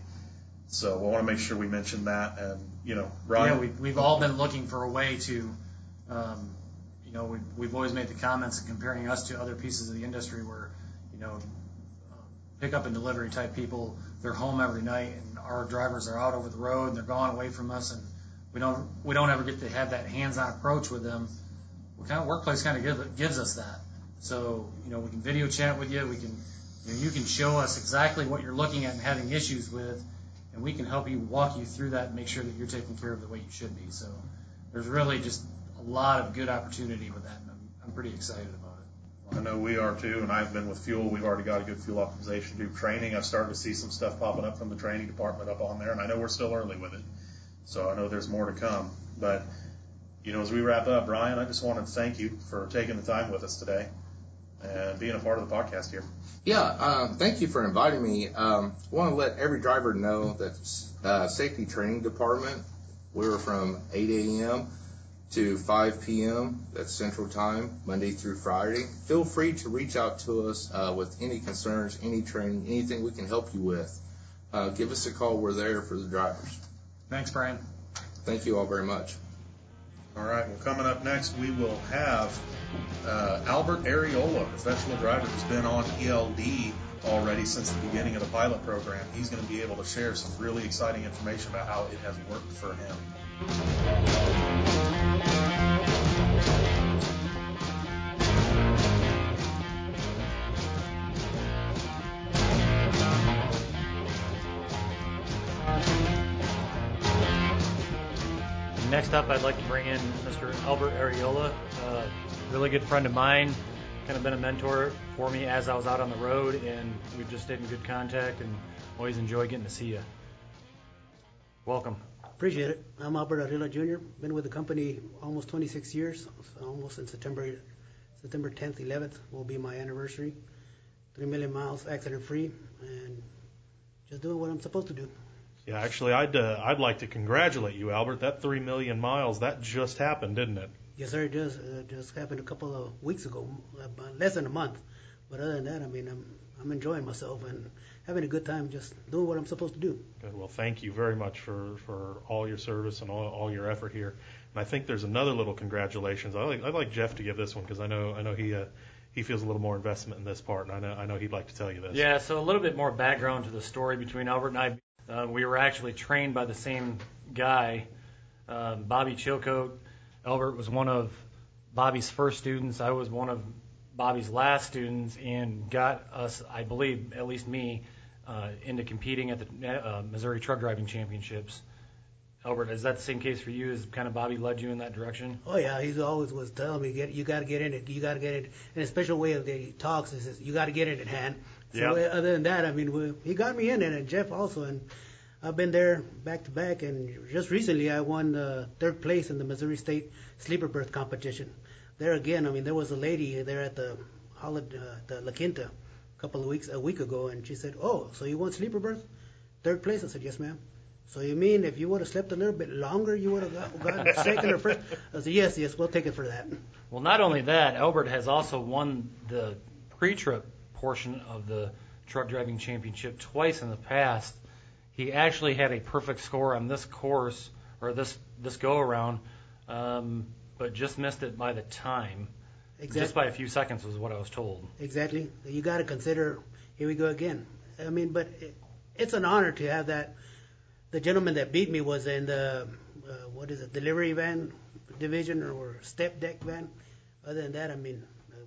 So we want to make sure we mention that. And, you know, Ryan, Yeah, we, we've all been looking for a way to, um, you know, we've, we've always made the comments comparing us to other pieces of the industry where, you know, pickup and delivery type people, they're home every night and our drivers are out over the road and they're gone away from us and we don't, we don't ever get to have that hands-on approach with them. What kind of workplace kind of give, gives us that? So, you know, we can video chat with you. We can, you, know, you can show us exactly what you're looking at and having issues with, and we can help you walk you through that and make sure that you're taken care of the way you should be. So there's really just a lot of good opportunity with that, and I'm, I'm pretty excited about it. I know we are too, and I've been with fuel. We've already got a good fuel optimization group training. I've started to see some stuff popping up from the training department up on there, and I know we're still early with it. So I know there's more to come. But, you know, as we wrap up, Brian, I just wanted to thank you for taking the time with us today and being a part of the podcast here. Yeah, um, thank you for inviting me. Um, I want to let every driver know that uh, safety training department, we're from 8 a.m. to 5 p.m. That's Central Time, Monday through Friday. Feel free to reach out to us uh, with any concerns, any training, anything we can help you with. Uh, give us a call. We're there for the drivers. Thanks, Brian. Thank you all very much. All right, well, coming up next, we will have uh, Albert Arreola, professional driver who's been on ELD already since the beginning of the pilot program. He's going to be able to share some really exciting information about how it has worked for him. Next up, I'd like to bring in Mr. Albert Arreola, a really good friend of mine, kind of been a mentor for me as I was out on the road, and we've just stayed in good contact and always enjoy getting to see you. Welcome. Appreciate it. I'm Albert Arreola Jr. Been with the company almost 26 years, almost in September, September 10th, 11th will be my anniversary. Three million miles accident free, and just doing what I'm supposed to do. Yeah, actually, I'd uh, I'd like to congratulate you, Albert. That three million miles that just happened, didn't it? Yes, sir. It just uh, just happened a couple of weeks ago, uh, less than a month. But other than that, I mean, I'm I'm enjoying myself and having a good time, just doing what I'm supposed to do. Good. Well, thank you very much for, for all your service and all, all your effort here. And I think there's another little congratulations. I like I'd like Jeff to give this one because I know I know he uh, he feels a little more investment in this part, and I know I know he'd like to tell you this. Yeah, so a little bit more background to the story between Albert and I. Uh, we were actually trained by the same guy, um, Bobby Chilcote. Albert was one of Bobby's first students. I was one of Bobby's last students, and got us, I believe, at least me, uh, into competing at the uh, Missouri Truck Driving Championships. Albert, is that the same case for you? Is kind of Bobby led you in that direction? Oh yeah, he's always was telling me, get you got to get in it, you got to get it. In a special way of the he talks, he says you got to get in it, hand. So Yep. uh, other than that, I mean, we, he got me in it, and Jeff also, and I've been there back to back, and just recently I won uh, third place in the Missouri State sleeper berth competition. There again, I mean, there was a lady there at the holiday, uh, the La Quinta, a couple of weeks, a week ago, and she said, "Oh, so you won sleeper berth, third place?" I said, "Yes, ma'am." So you mean if you would have slept a little bit longer, you would have got, gotten [LAUGHS] second or first? I said, "Yes, yes, we'll take it for that." Well, not only that, Albert has also won the pre-trip portion of the truck driving championship twice in the past. He actually had a perfect score on this course or this this go around, um, but just missed it by the time. Exactly. Just by a few seconds was what I was told. Exactly. You got to consider. Here we go again. I mean, but it, it's an honor to have that. The gentleman that beat me was in the uh, what is it, delivery van division or step deck van. Other than that, I mean,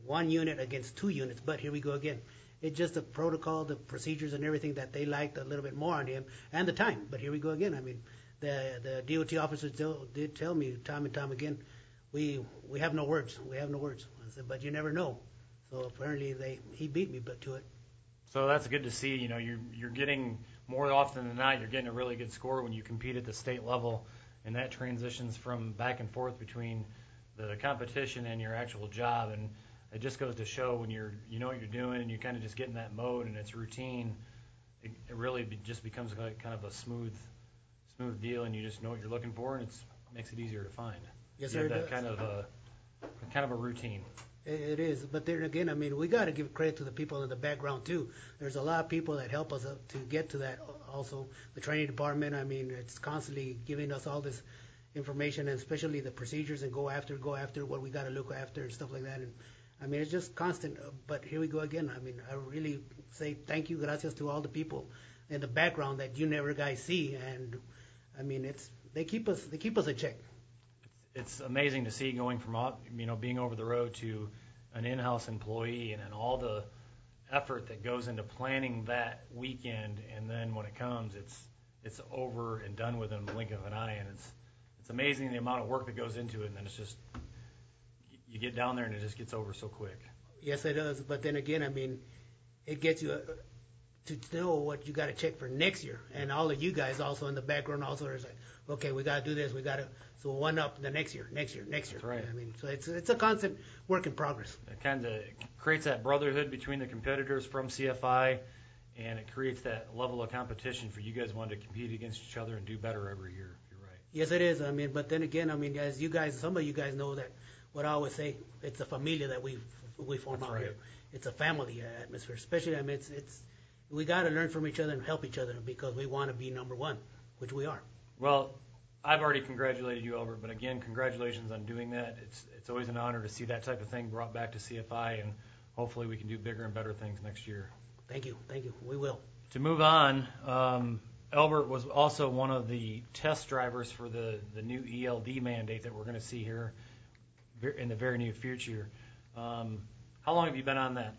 one unit against two units. But here we go again. It's just the protocol, the procedures, and everything that they liked a little bit more on him, and the time. But here we go again. I mean, the the DOT officers did tell me time and time again, we we have no words. We have no words. I said, but you never know. So apparently they he beat me, but to it. So that's good to see. You know, you're you're getting more often than not, you're getting a really good score when you compete at the state level, and that transitions from back and forth between the competition and your actual job. And it just goes to show when you're you know what you're doing and you kind of just get in that mode and it's routine. It, it really be, just becomes like kind of a smooth smooth deal, and you just know what you're looking for, and it makes it easier to find. Yes, you sir. have that does. kind of a kind of a routine. It is, but then again, I mean, we got to give credit to the people in the background too. There's a lot of people that help us to get to that. Also, the training department. I mean, it's constantly giving us all this information, and especially the procedures and go after, go after what we got to look after and stuff like that. And I mean, it's just constant. uh, But here we go again. I mean, I really say thank you, gracias to all the people in the background that you never guys see. And I mean, it's they keep us they keep us in check. it's amazing to see going from you know being over the road to an in-house employee and, and all the effort that goes into planning that weekend and then when it comes it's it's over and done with in the blink of an eye and it's it's amazing the amount of work that goes into it and then it's just you get down there and it just gets over so quick Yes, it does. But then again, I mean, it gets you uh, to know what you got to check for next year. And all of you guys also in the background also are like, okay, we got to do this. We got to so one up the next year, next year, next year. That's right. I mean, so it's it's a constant work in progress. it kind of creates that brotherhood between the competitors from CFI and it creates that level of competition for you guys wanting to compete against each other and do better every year you're right Yes, it is. I mean, but then again, I mean, as you guys, some of you guys know that what I always say, it's a familia that we we form That's out right. here. It's a family atmosphere. Especially, I mean, it's it's we got to learn from each other and help each other because we want to be number one, which we are. Well, I've already congratulated you, Albert, but again, congratulations on doing that. It's it's always an honor to see that type of thing brought back to CFI, and hopefully we can do bigger and better things next year. Thank you, thank you. We will. To move on, um, Albert was also one of the test drivers for the, the new ELD mandate that we're going to see here in the very near future. Um, how long have you been on that?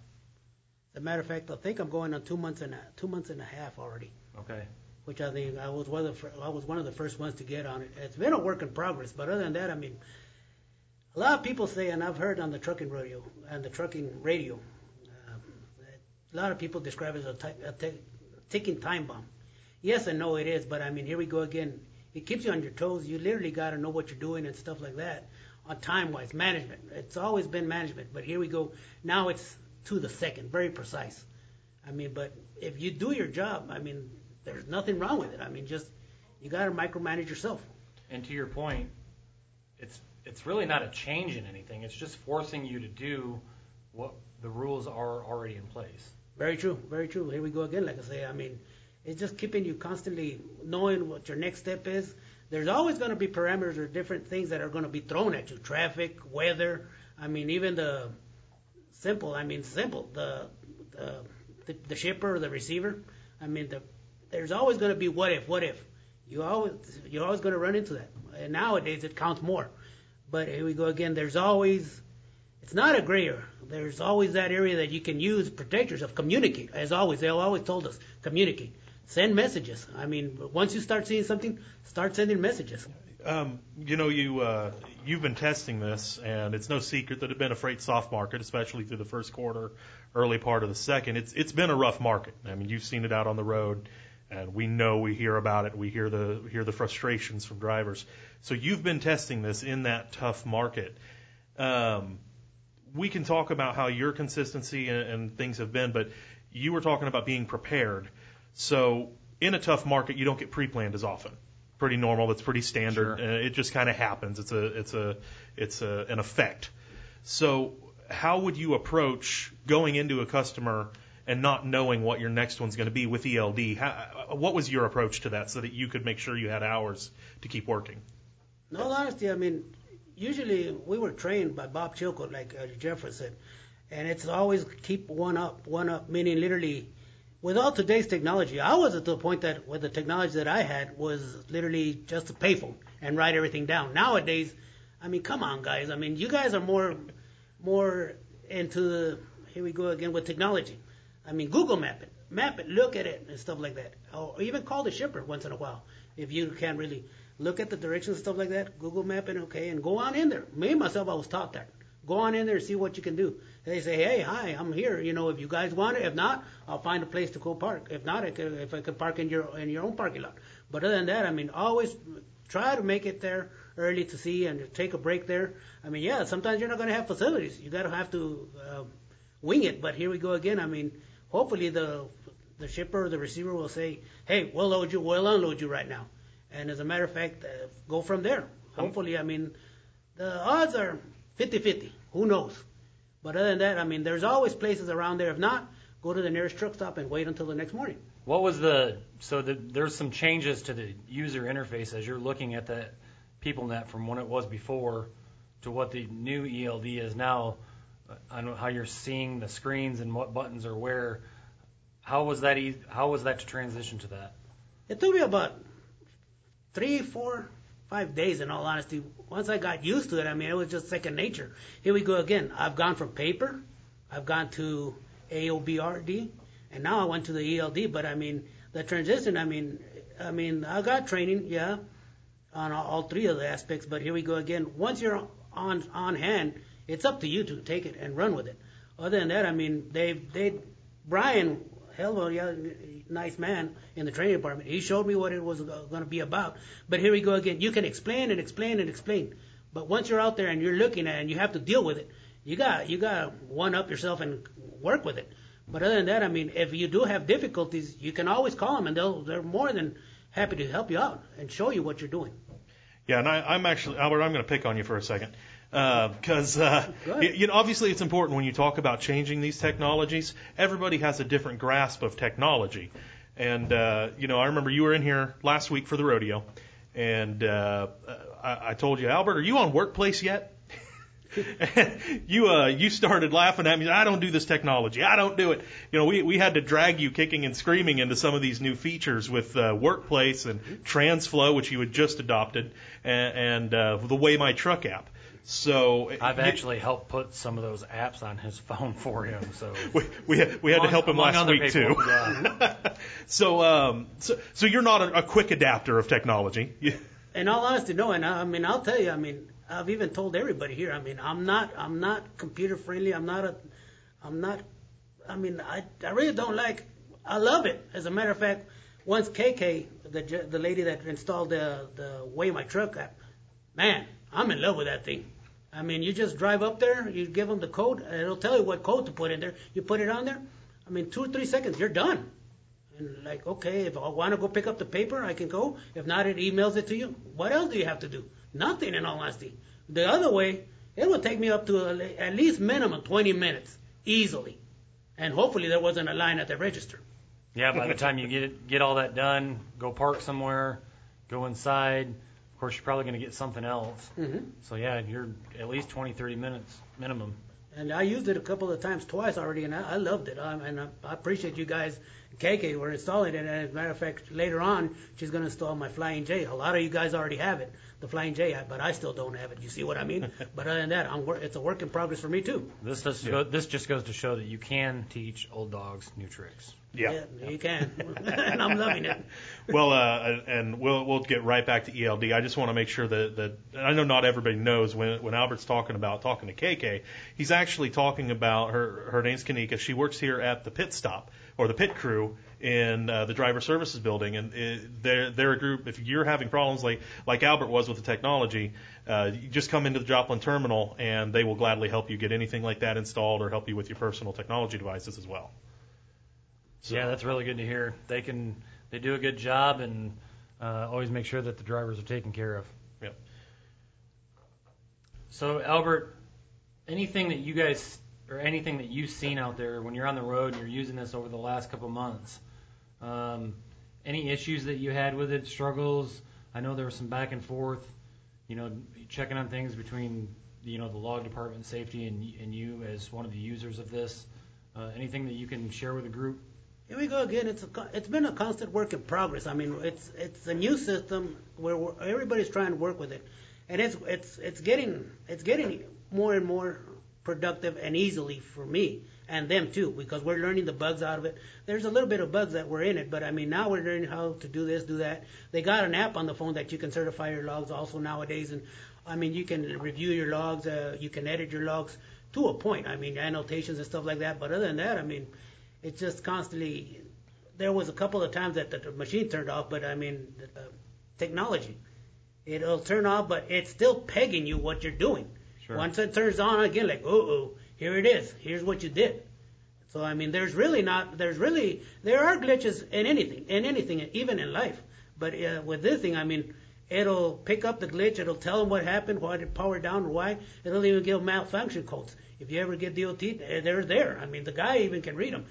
As a matter of fact, I think I'm going on two months and a, two months and a half already, Okay. which I think I was one of the I was one of the first ones to get on it. It's been a work in progress, but other than that, I mean, a lot of people say, and I've heard on the trucking radio and the trucking radio, um, a lot of people describe it as a, ti- a ti- ticking time bomb. Yes and no, it is, but I mean, here we go again. It keeps you on your toes. You literally got to know what you're doing and stuff like that. On time wise, management. It's always been management, but here we go. Now it's to the second, very precise. I mean, but if you do your job, I mean, there's nothing wrong with it. I mean, just you got to micromanage yourself. And to your point, it's it's really not a change in anything. It's just forcing you to do what the rules are already in place. Very true, very true. Here we go again. Like I say, I mean, it's just keeping you constantly knowing what your next step is. There's always going to be parameters or different things that are going to be thrown at you: traffic, weather. I mean, even the simple. I mean, simple. The the the, the shipper or the receiver. I mean, the there's always going to be what if, what if. You always you're always going to run into that. And nowadays it counts more. But here we go again. There's always it's not a gray area. There's always that area that you can use, protect yourself, communicate. As always, they always told us, communicate, send messages. I mean, once you start seeing something, start sending messages. Um, you know, you uh, you've been testing this, and it's no secret that it's been a freight soft market, especially through the first quarter, early part of the second. It's it's been a rough market. I mean, you've seen it out on the road, and we know we hear about it. We hear the hear the frustrations from drivers. So you've been testing this in that tough market. Um, we can talk about how your consistency and, and things have been, but you were talking about being prepared. So in a tough market, you don't get pre-planned as often. Pretty normal. That's pretty standard. Sure. Uh, it just kind of happens. It's a it's a it's a, an effect. So how would you approach going into a customer and not knowing what your next one's going to be with ELD? How, what was your approach to that so that you could make sure you had hours to keep working? In all honesty, I mean, usually we were trained by Bob Chilcote, like uh, Jeffrey said, and it's always keep one up, one up, meaning literally. With all today's technology, I was at the point that with the technology that I had was literally just a payphone and write everything down. Nowadays, I mean, come on, guys. I mean, you guys are more, more into the, here we go again with technology. I mean, Google map it, map it, look at it, and stuff like that. Or even call the shipper once in a while if you can't really look at the directions and stuff like that. Google map it, okay, and go on in there. Me myself, I was taught that. Go on in there and see what you can do. They say, hey, hi, I'm here. You know, if you guys want it, if not, I'll find a place to go park. If not, I could, if I could park in your in your own parking lot. But other than that, I mean, always try to make it there early to see and take a break there. I mean, yeah, sometimes you're not going to have facilities. You got to have to uh, wing it. But here we go again. I mean, hopefully the the shipper or the receiver will say, hey, we'll load you, we'll unload you right now. And as a matter of fact, uh, go from there. Hopefully, I mean, the odds are 50-50. Who knows? But other than that, I mean, there's always places around there. If not, go to the nearest truck stop and wait until the next morning. What was the so the, there's some changes to the user interface as you're looking at the PeopleNet from when it was before to what the new ELD is now. I don't know how you're seeing the screens and what buttons are where. How was that? E- how was that to transition to that? It took me about three, four, five days, in all honesty. Once I got used to it, I mean, it was just second nature. Here we go again. I've gone from paper, I've gone to AOBRD, and now I went to the ELD. But I mean, the transition. I mean, I mean, I got training, yeah, on all, three of the aspects. But here we go again. Once you're on on hand, it's up to you to take it and run with it. Other than that, I mean, they they Brian, hell of a nice man in the training department. He showed me what it was going to be about. But here we go again. You can explain and explain and explain. But once you're out there and you're looking at it and you have to deal with it, you got you got to one up yourself and work with it. But other than that, I mean, if you do have difficulties, you can always call them and they'll they're more than happy to help you out and show you what you're doing. Yeah, and I, I'm actually Albert. I'm going to pick on you for a second because uh, uh, you, know obviously it's important when you talk about changing these technologies. Everybody has a different grasp of technology, and uh, you know I remember you were in here last week for the rodeo, and uh, I, I told you, Albert, are you on Workplace yet? [LAUGHS] you uh you started laughing at me. I don't do this technology. I don't do it. You know, we we had to drag you kicking and screaming into some of these new features with uh, Workplace and Transflo, which you had just adopted, and, and uh, the Weigh My Truck app. So I've actually helped put some of those apps on his [LAUGHS] phone for him. So we we had, we had to help him last week people, too. Yeah. [LAUGHS] so um so so you're not a, a quick adapter of technology. [LAUGHS] In all honesty, no. And I, I mean, I'll tell you, I mean, I've even told everybody here. I mean, I'm not I'm not computer friendly. I'm not a I'm not. I mean, I I really don't like. I love it. As a matter of fact, once KK, the the lady that installed the the Weigh My Truck app, man, I'm in love with that thing. I mean, you just drive up there, you give them the code, and it'll tell you what code to put in there. You put it on there. I mean, two or three seconds, you're done. And like, okay, if I want to go pick up the paper, I can go. If not, it emails it to you. What else do you have to do? Nothing, in all honesty. The other way, it would take me up to a, at least minimum 20 minutes, easily. And hopefully there wasn't a line at the register. Yeah, by the time you get it, get all that done, go park somewhere, go inside. Course, you're probably going to get something else. Mm-hmm. So yeah, you're at least 20, 30 minutes minimum. And I used it a couple of times, twice already, and I, I loved it. I, and I, I appreciate you guys, KK, were installing it. And as a matter of fact, later on, she's going to install my Flying J. A lot of you guys already have it, the Flying J, but I still don't have it. You see what I mean? [LAUGHS] but other than that, I'm, wor- it's a work in progress for me too. This just Yeah. go, this just goes to show that you can teach old dogs new tricks. Yeah. you can, and [LAUGHS] [LAUGHS] I'm loving it. well, uh, and we'll we'll get right back to ELD. I just want to make sure that that I know not everybody knows when when Albert's talking about talking to KK, he's actually talking about her her name's Kanika. She works here at the pit stop or the pit crew in uh, the driver services building, and it, they're they're a group. If you're having problems like like Albert was with the technology, uh, you just come into the Joplin terminal, and they will gladly help you get anything like that installed or help you with your personal technology devices as well. So- Yeah, that's really good to hear. They can they do a good job and uh, always make sure that the drivers are taken care of. Yep. So Albert, anything that you guys or anything that you've seen out there when you're on the road and you're using this over the last couple months, um, any issues that you had with it, struggles? I know there was some back and forth. you know, checking on things between, you know, the log department, safety, and, and you as one of the users of this. Uh, anything that you can share with the group? Here we go again. It's a, it's been a constant work in progress. I mean, it's it's a new system where everybody's trying to work with it, and it's it's it's getting it's getting more and more productive and easily for me and them too because we're learning the bugs out of it. There's a little bit of bugs that were in it, but I mean now we're learning how to do this, do that. They got an app on the phone that you can certify your logs also nowadays, and I mean you can review your logs, uh, you can edit your logs to a point. I mean annotations and stuff like that. But other than that, I mean it's just constantly. There was a couple of times that the, machine turned off, but I mean, the, the technology, it'll turn off, but it's still pegging you what you're doing. Sure. Once it turns on again, like, oh, oh, here it is. Here's what you did. So I mean, there's really not. There's really there are glitches in anything, in anything, even in life. But uh, with this thing, I mean, it'll pick up the glitch. It'll tell them what happened, why it powered down, or why. It'll even give malfunction codes. If you ever get DOT, they're there. I mean, the guy even can read them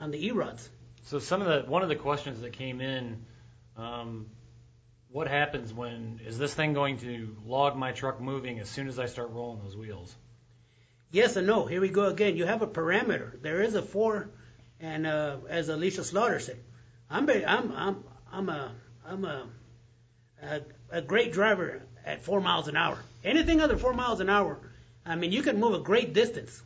on the eRODS. So some of the one of the questions that came in, um, what happens when is this thing going to log my truck moving as soon as I start rolling those wheels? Yes and no. Here we go again. You have a parameter. There is a four, and uh, as Alicia Slaughter said, I'm very, I'm I'm I'm a I'm a, a a great driver at four miles an hour. Anything under four miles an hour, I mean, you can move a great distance.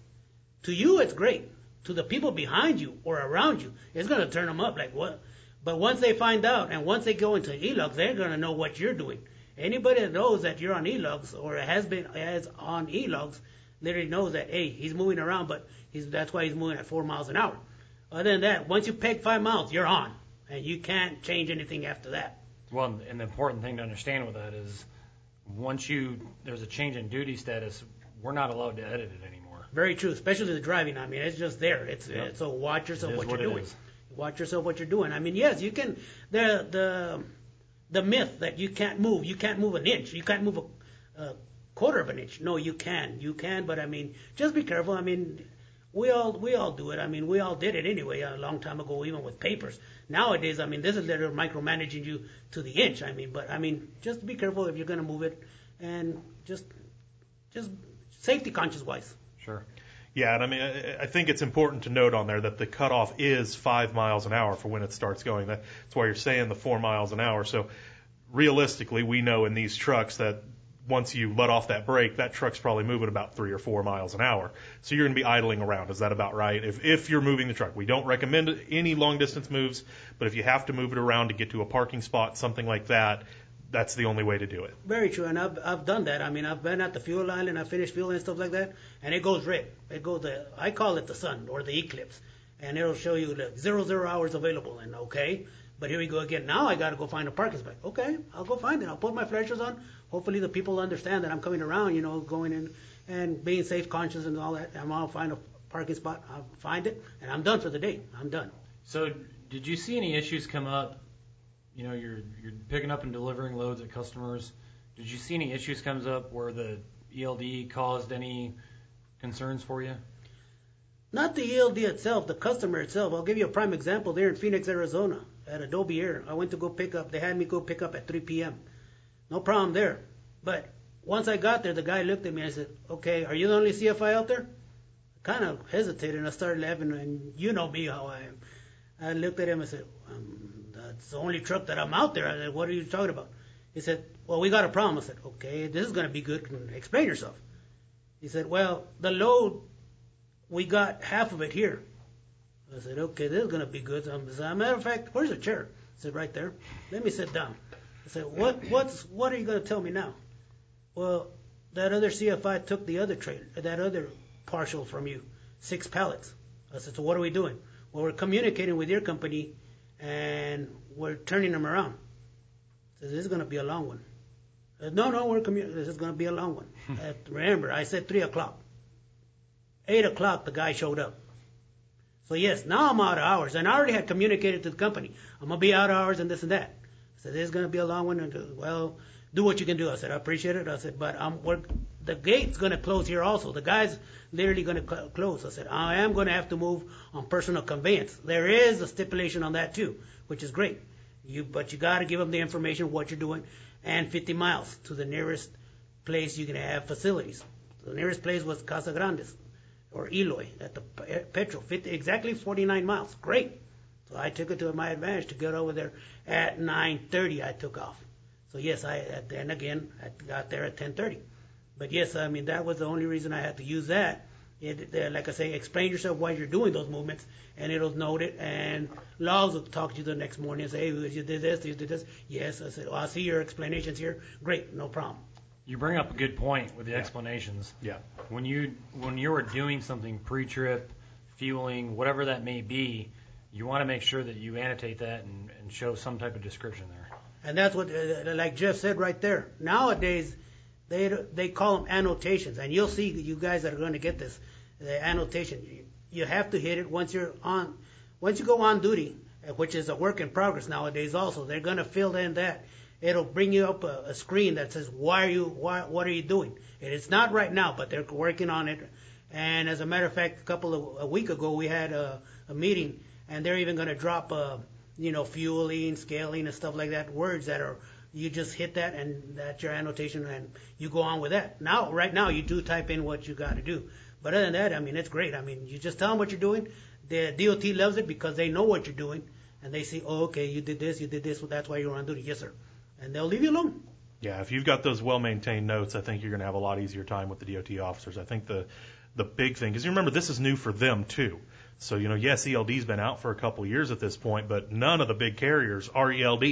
To you, it's great. To the people behind you or around you, it's going to turn them up. Like what? But once they find out, and once they go into e-logs, they're going to know what you're doing. Anybody that knows that you're on e-logs or has been has on e-logs literally knows that hey, he's moving around, but he's that's why he's moving at four miles an hour. Other than that, once you peg five miles, you're on, and you can't change anything after that. Well, and the important thing to understand with that is once you there's a change in duty status, we're not allowed to edit it anymore. Very true, especially the driving. I mean, it's just there. It's, Yep. so watch yourself what what you're doing. is. Watch yourself what you're doing. I mean, yes, you can. The the the myth that you can't move, you can't move an inch, you can't move a, a quarter of an inch. No, you can, you can. But I mean, just be careful. I mean, we all we all do it. I mean, we all did it anyway a long time ago, even with papers. Nowadays, I mean, this is literally micromanaging you to the inch. I mean, but I mean, just be careful if you're going to move it, and just just safety conscious wise. Sure. Yeah, and I mean, I think it's important to note on there that the cutoff is five miles an hour for when it starts going. That's why you're saying the four miles an hour. So realistically, we know in these trucks that once you let off that brake, that truck's probably moving about three or four miles an hour. So you're going to be idling around. Is that about right? If, if you're moving the truck, we don't recommend any long distance moves, but if you have to move it around to get to a parking spot, something like that, that's the only way to do it. Very true, and I've I've done that. I mean, I've been at the fuel line and I finished fuel and stuff like that, and it goes red. It goes the I call it the sun or the eclipse, and it'll show you the zero zero hours available. And okay, but here we go again. Now I got to go find a parking spot. Okay, I'll go find it. I'll put my flashers on. Hopefully the people understand that I'm coming around. You know, going in and being safe, conscious, and all that. And I'll find a parking spot. I'll find it, and I'm done for the day. I'm done. So did you see any issues come up? You know, you're you're picking up and delivering loads at customers. Did you see any issues comes up where the ELD caused any concerns for you? Not the ELD itself, the customer itself. I'll give you a prime example there in Phoenix, Arizona, at Adobe Air. I went to go pick up. They had me go pick up at 3 p.m. No problem there. But once I got there, the guy looked at me and I said, "Okay, are you the only CFI out there?" I kind of hesitated and I started laughing, and you know me how I am. I looked at him and said, um, "That's the only truck that I'm out there." I said, "What are you talking about?" He said, "Well, we got a problem." I said, "Okay, this is going to be good. Explain yourself." He said, "Well, the load we got half of it here. I said, okay, this is going to be good. Um, as a matter of fact, where's the chair? I said, right there. Let me sit down. I said, what, what's, what are you going to tell me now? Well, that other CFI took the other trailer, that other partial from you, six pallets. I said, so what are we doing? Well, we're communicating with your company and we're turning them around. Said, this is going to be a long one. I no, no, we're communicating. This is going to be a long one. uh, remember, I said three o'clock. Eight o'clock, the guy showed up. So yes, now I'm out of hours, and I already had communicated to the company. I'm gonna be out of hours and this and that. I said, "This is gonna be a long one." And uh, well, do what you can do. I said, "I appreciate it." I said, "But I'm we're, the gate's gonna close here also. The guy's literally gonna cl- close." I said, "I am gonna have to move on personal conveyance. There is a stipulation on that too, which is great. You but you gotta give them the information what you're doing." and 50 miles to the nearest place you can have facilities. The nearest place was Casa Grande or Eloy at the petrol, 50, exactly 49 miles. Great. So I took it to my advantage to get over there at 9:30. I took off. So yes, I then again I got there at 10:30. But yes, I mean that was the only reason I had to use that. It, uh, like I say, explain yourself why you're doing those movements, and it'll note it. And Laws will talk to you the next morning and say, hey, you did this, you did this. Yes, I said, well, I see your explanations here. Great, no problem. You bring up a good point with the explanations. Yeah. When you when you are doing something pre-trip, fueling, whatever that may be, you want to make sure that you annotate that and, and show some type of description there. And that's what, uh, like Jeff said right there. Nowadays, they they call them annotations, and you'll see that you guys that are going to get this the annotation. You, have to hit it once you're on, once you go on duty, which is a work in progress nowadays. Also, they're going to fill in that. It'll bring you up a, a screen that says, "Why are you? Why? What are you doing?" And it's not right now, but they're working on it. And as a matter of fact, a couple of a week ago, we had a, a meeting, and they're even going to drop, uh, you know, fueling, scaling, and stuff like that. Words that are you just hit that and that's your annotation and you go on with that. Now, right now, you do type in what you got to do. But other than that, I mean, it's great. I mean, you just tell them what you're doing. The DOT loves it because they know what you're doing and they see, oh, okay, you did this, you did this, well, that's why you're on duty. Yes, sir. And they'll leave you alone. Yeah, if you've got those well-maintained notes, I think you're going to have a lot easier time with the DOT officers. I think the the big thing, because you remember this is new for them too. So you know, yes, ELD's been out for a couple years at this point, but none of the big carriers are ELD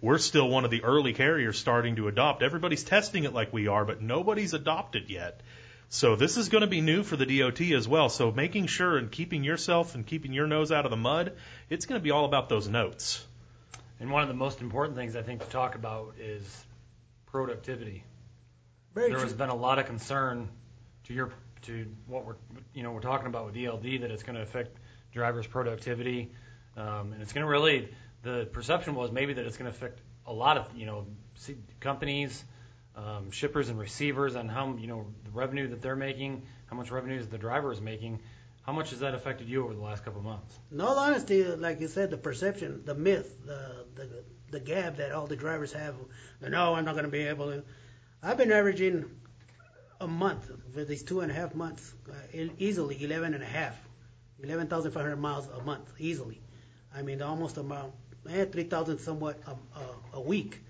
we're still one of the early carriers starting to adopt. Everybody's testing it like we are, but nobody's adopted yet. So this is going to be new for the DOT as well. So making sure and keeping yourself and keeping your nose out of the mud, it's going to be all about those notes. And one of the most important things I think to talk about is productivity. Very there true. has been a lot of concern to your to what we're you know we're talking about with ELD that it's going to affect drivers' productivity, um, and it's going to really the perception was maybe that it's going to affect a lot of you know companies, um, shippers and receivers, and how you know the revenue that they're making, how much revenue the driver is making. How much has that affected you over the last couple of months? In all honesty, like you said, the perception, the myth, the the, the gab that all the drivers have, no, I'm not going to be able to. I've been averaging a month for these two and a half months, uh, easily 11 and a half, 11,500 miles a month, easily. I mean, almost about eh, 3,000 somewhat a, a, a week.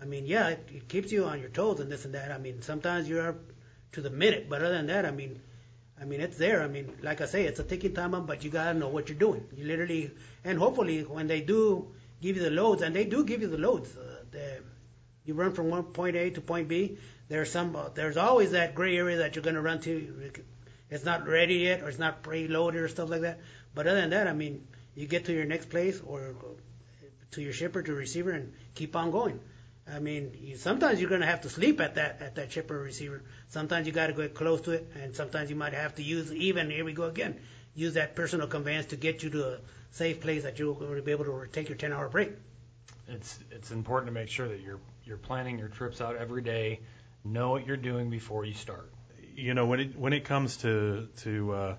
I mean, yeah, it, it keeps you on your toes and this and that. I mean, sometimes you're to the minute, but other than that, I mean, I mean, it's there. I mean, like I say, it's a ticking time bomb, but you gotta know what you're doing. You literally, and hopefully, when they do give you the loads, and they do give you the loads, uh, you run from one point A to point B. There's some, uh, there's always that gray area that you're gonna run to. It's not ready yet, or it's not preloaded, or stuff like that. But other than that, I mean, you get to your next place, or to your shipper to receiver and keep on going. I mean, you, sometimes you're going to have to sleep at that at that shipper receiver. Sometimes you got to get close to it, and sometimes you might have to use even here we go again, use that personal conveyance to get you to a safe place that you'll be able to take your 10-hour break. It's it's important to make sure that you're you're planning your trips out every day. Know what you're doing before you start. You know, when it when it comes to to uh,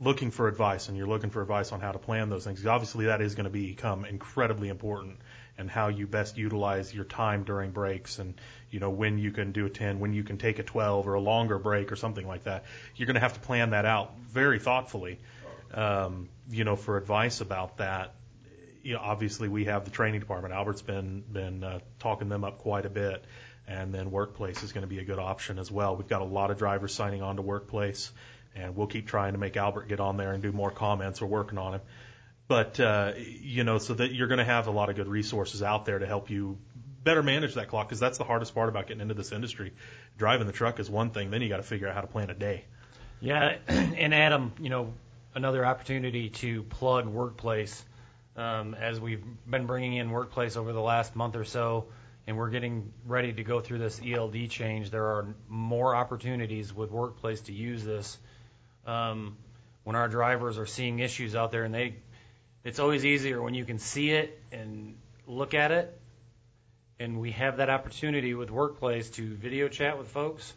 looking for advice and you're looking for advice on how to plan those things, obviously that is going to become incredibly important and how you best utilize your time during breaks and you know when you can do a 10, when you can take a 12 or a longer break or something like that. You're going to have to plan that out very thoughtfully. Um, you know, for advice about that, you know, obviously we have the training department. Albert's been been uh, talking them up quite a bit, and then workplace is going to be a good option as well. We've got a lot of drivers signing on to workplace and we'll keep trying to make Albert get on there and do more comments. We're working on him. But, uh, you know, so that you're going to have a lot of good resources out there to help you better manage that clock because that's the hardest part about getting into this industry. Driving the truck is one thing, then you got to figure out how to plan a day. Yeah, [CLEARS THROAT] and Adam, you know, another opportunity to plug Workplace um, as we've been bringing in Workplace over the last month or so, and we're getting ready to go through this ELD change. There are more opportunities with Workplace to use this um, when our drivers are seeing issues out there, and they, it's always easier when you can see it and look at it. And we have that opportunity with Workplace to video chat with folks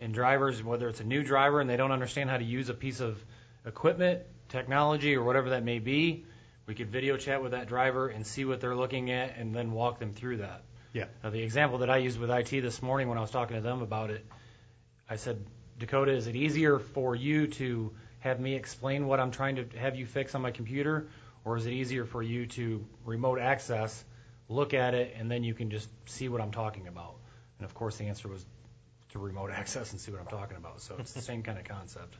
and drivers, whether it's a new driver and they don't understand how to use a piece of equipment, technology, or whatever that may be. We could video chat with that driver and see what they're looking at and then walk them through that. Yeah. Now, the example that I used with IT this morning when I was talking to them about it, I said, Dakota, is it easier for you to have me explain what I'm trying to have you fix on my computer, or is it easier for you to remote access, look at it, and then you can just see what I'm talking about? And of course, the answer was to remote [LAUGHS] access and see what I'm talking about. So it's the same kind of concept.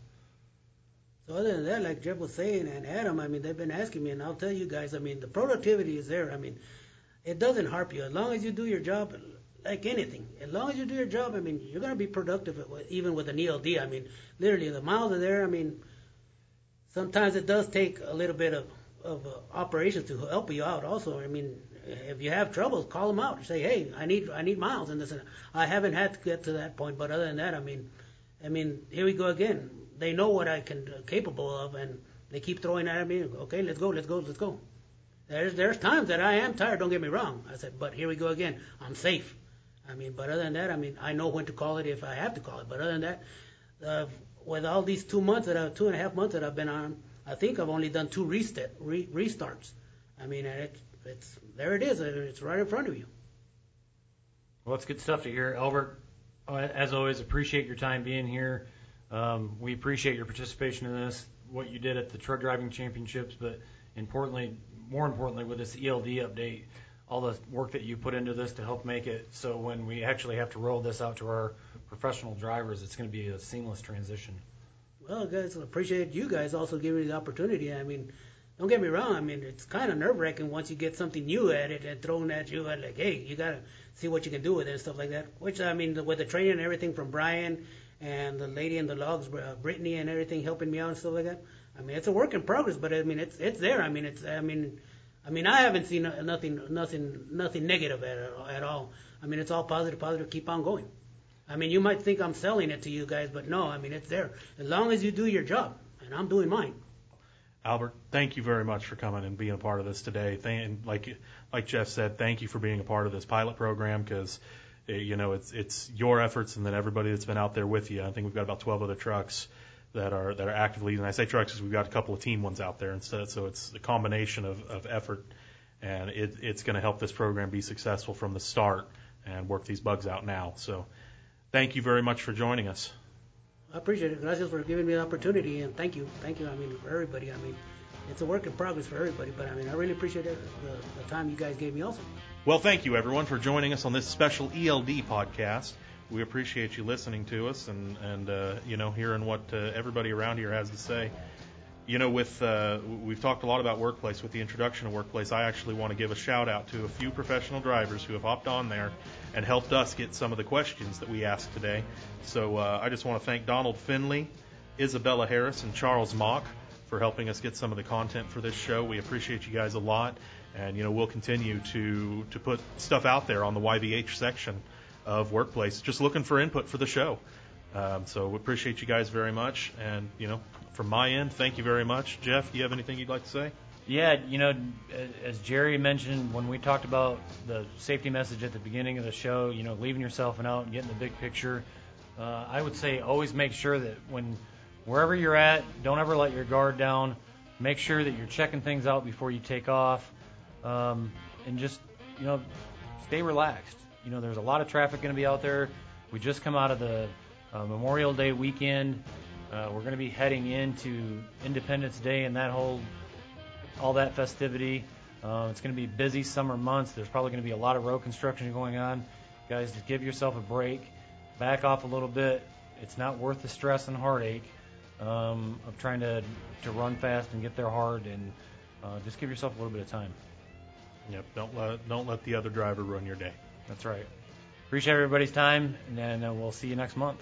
So other than that, like Jeff was saying, and Adam, I mean, they've been asking me, and I'll tell you guys, I mean, the productivity is there. I mean, it doesn't harp you as long as you do your job, like anything. As long as you do your job, I mean, you're gonna be productive, even with an ELD. I mean, literally, the miles are there. I mean, sometimes it does take a little bit of of uh, operations to help you out. Also, I mean, if you have troubles, call them out. Say, hey, I need I need miles, and this. And I haven't had to get to that point, but other than that, I mean, I mean, here we go again they know what I can uh, capable of, and they keep throwing at me. Okay, let's go, let's go, let's go. There's there's times that I am tired. Don't get me wrong. I said, but here we go again. I'm safe. I mean, but other than that, I mean, I know when to call it if I have to call it. But other than that, uh, with all these two months that I, two and a half months that I've been on, I think I've only done two reset re, restarts. I mean, and it's it's there it is. It's right in front of you. Well, it's good stuff to hear, Albert. As always, appreciate your time being here. Um, we appreciate your participation in this, what you did at the truck driving championships, but importantly, more importantly, with this ELD update, all the work that you put into this to help make it so when we actually have to roll this out to our professional drivers, it's going to be a seamless transition. Well, guys, I appreciate you guys also giving me the opportunity. I mean, don't get me wrong. I mean, it's kind of nerve wracking once you get something new at it and thrown at you and like, hey, you gotta see what you can do with it and stuff like that. Which I mean, with the training and everything from Brian and the lady in the logs, uh, Brittany, and everything helping me out and stuff like that. I mean, it's a work in progress, but I mean, it's it's there. I mean, it's I mean, I mean, I haven't seen nothing nothing nothing negative at at all. I mean, it's all positive, positive. Keep on going. I mean, you might think I'm selling it to you guys, but no. I mean, it's there as long as you do your job, and I'm doing mine. Albert, thank you very much for coming and being a part of this today. Thank, like like Jeff said, thank you for being a part of this pilot program because eh, you know, it's it's your efforts and then everybody that's been out there with you. I think we've got about 12 other trucks that are that are actively. And I say trucks because we've got a couple of team ones out there instead. So it's a combination of, of effort, and it, it's going to help this program be successful from the start and work these bugs out now. So thank you very much for joining us. I appreciate it. Gracias for giving me the opportunity, and thank you, thank you. I mean, for everybody. I mean, it's a work in progress for everybody, but I mean, I really appreciate the, the time you guys gave me also. Well, thank you everyone for joining us on this special ELD podcast. We appreciate you listening to us and and uh, you know hearing what uh, everybody around here has to say. You know, with uh, we've talked a lot about workplace. With the introduction of workplace, I actually want to give a shout out to a few professional drivers who have hopped on there and helped us get some of the questions that we asked today. So uh, I just want to thank Donald Finley, Isabella Harris, and Charles Mock for helping us get some of the content for this show. We appreciate you guys a lot and you know we'll continue to to put stuff out there on the YVH section of Workplace, just looking for input for the show. Um, so we appreciate you guys very much, and you know from my end, thank you very much. Jeff, do you have anything you'd like to say? Yeah, you know, as Jerry mentioned when we talked about the safety message at the beginning of the show, you know, leaving yourself out and getting the big picture. Uh, I would say always make sure that when wherever you're at, don't ever let your guard down. Make sure that you're checking things out before you take off um, and just you know stay relaxed. You know, there's a lot of traffic going to be out there. We just come out of the uh, Memorial Day weekend. Uh, we're going to be heading into Independence Day and that whole all that festivity. Uh, it's going to be busy summer months. There's probably going to be a lot of road construction going on. Guys, just give yourself a break, back off a little bit. It's not worth the stress and heartache um, of trying to to run fast and get there hard, and uh, just give yourself a little bit of time. Yep. Don't let don't let the other driver ruin your day. That's right. Appreciate everybody's time, and then we'll see you next month.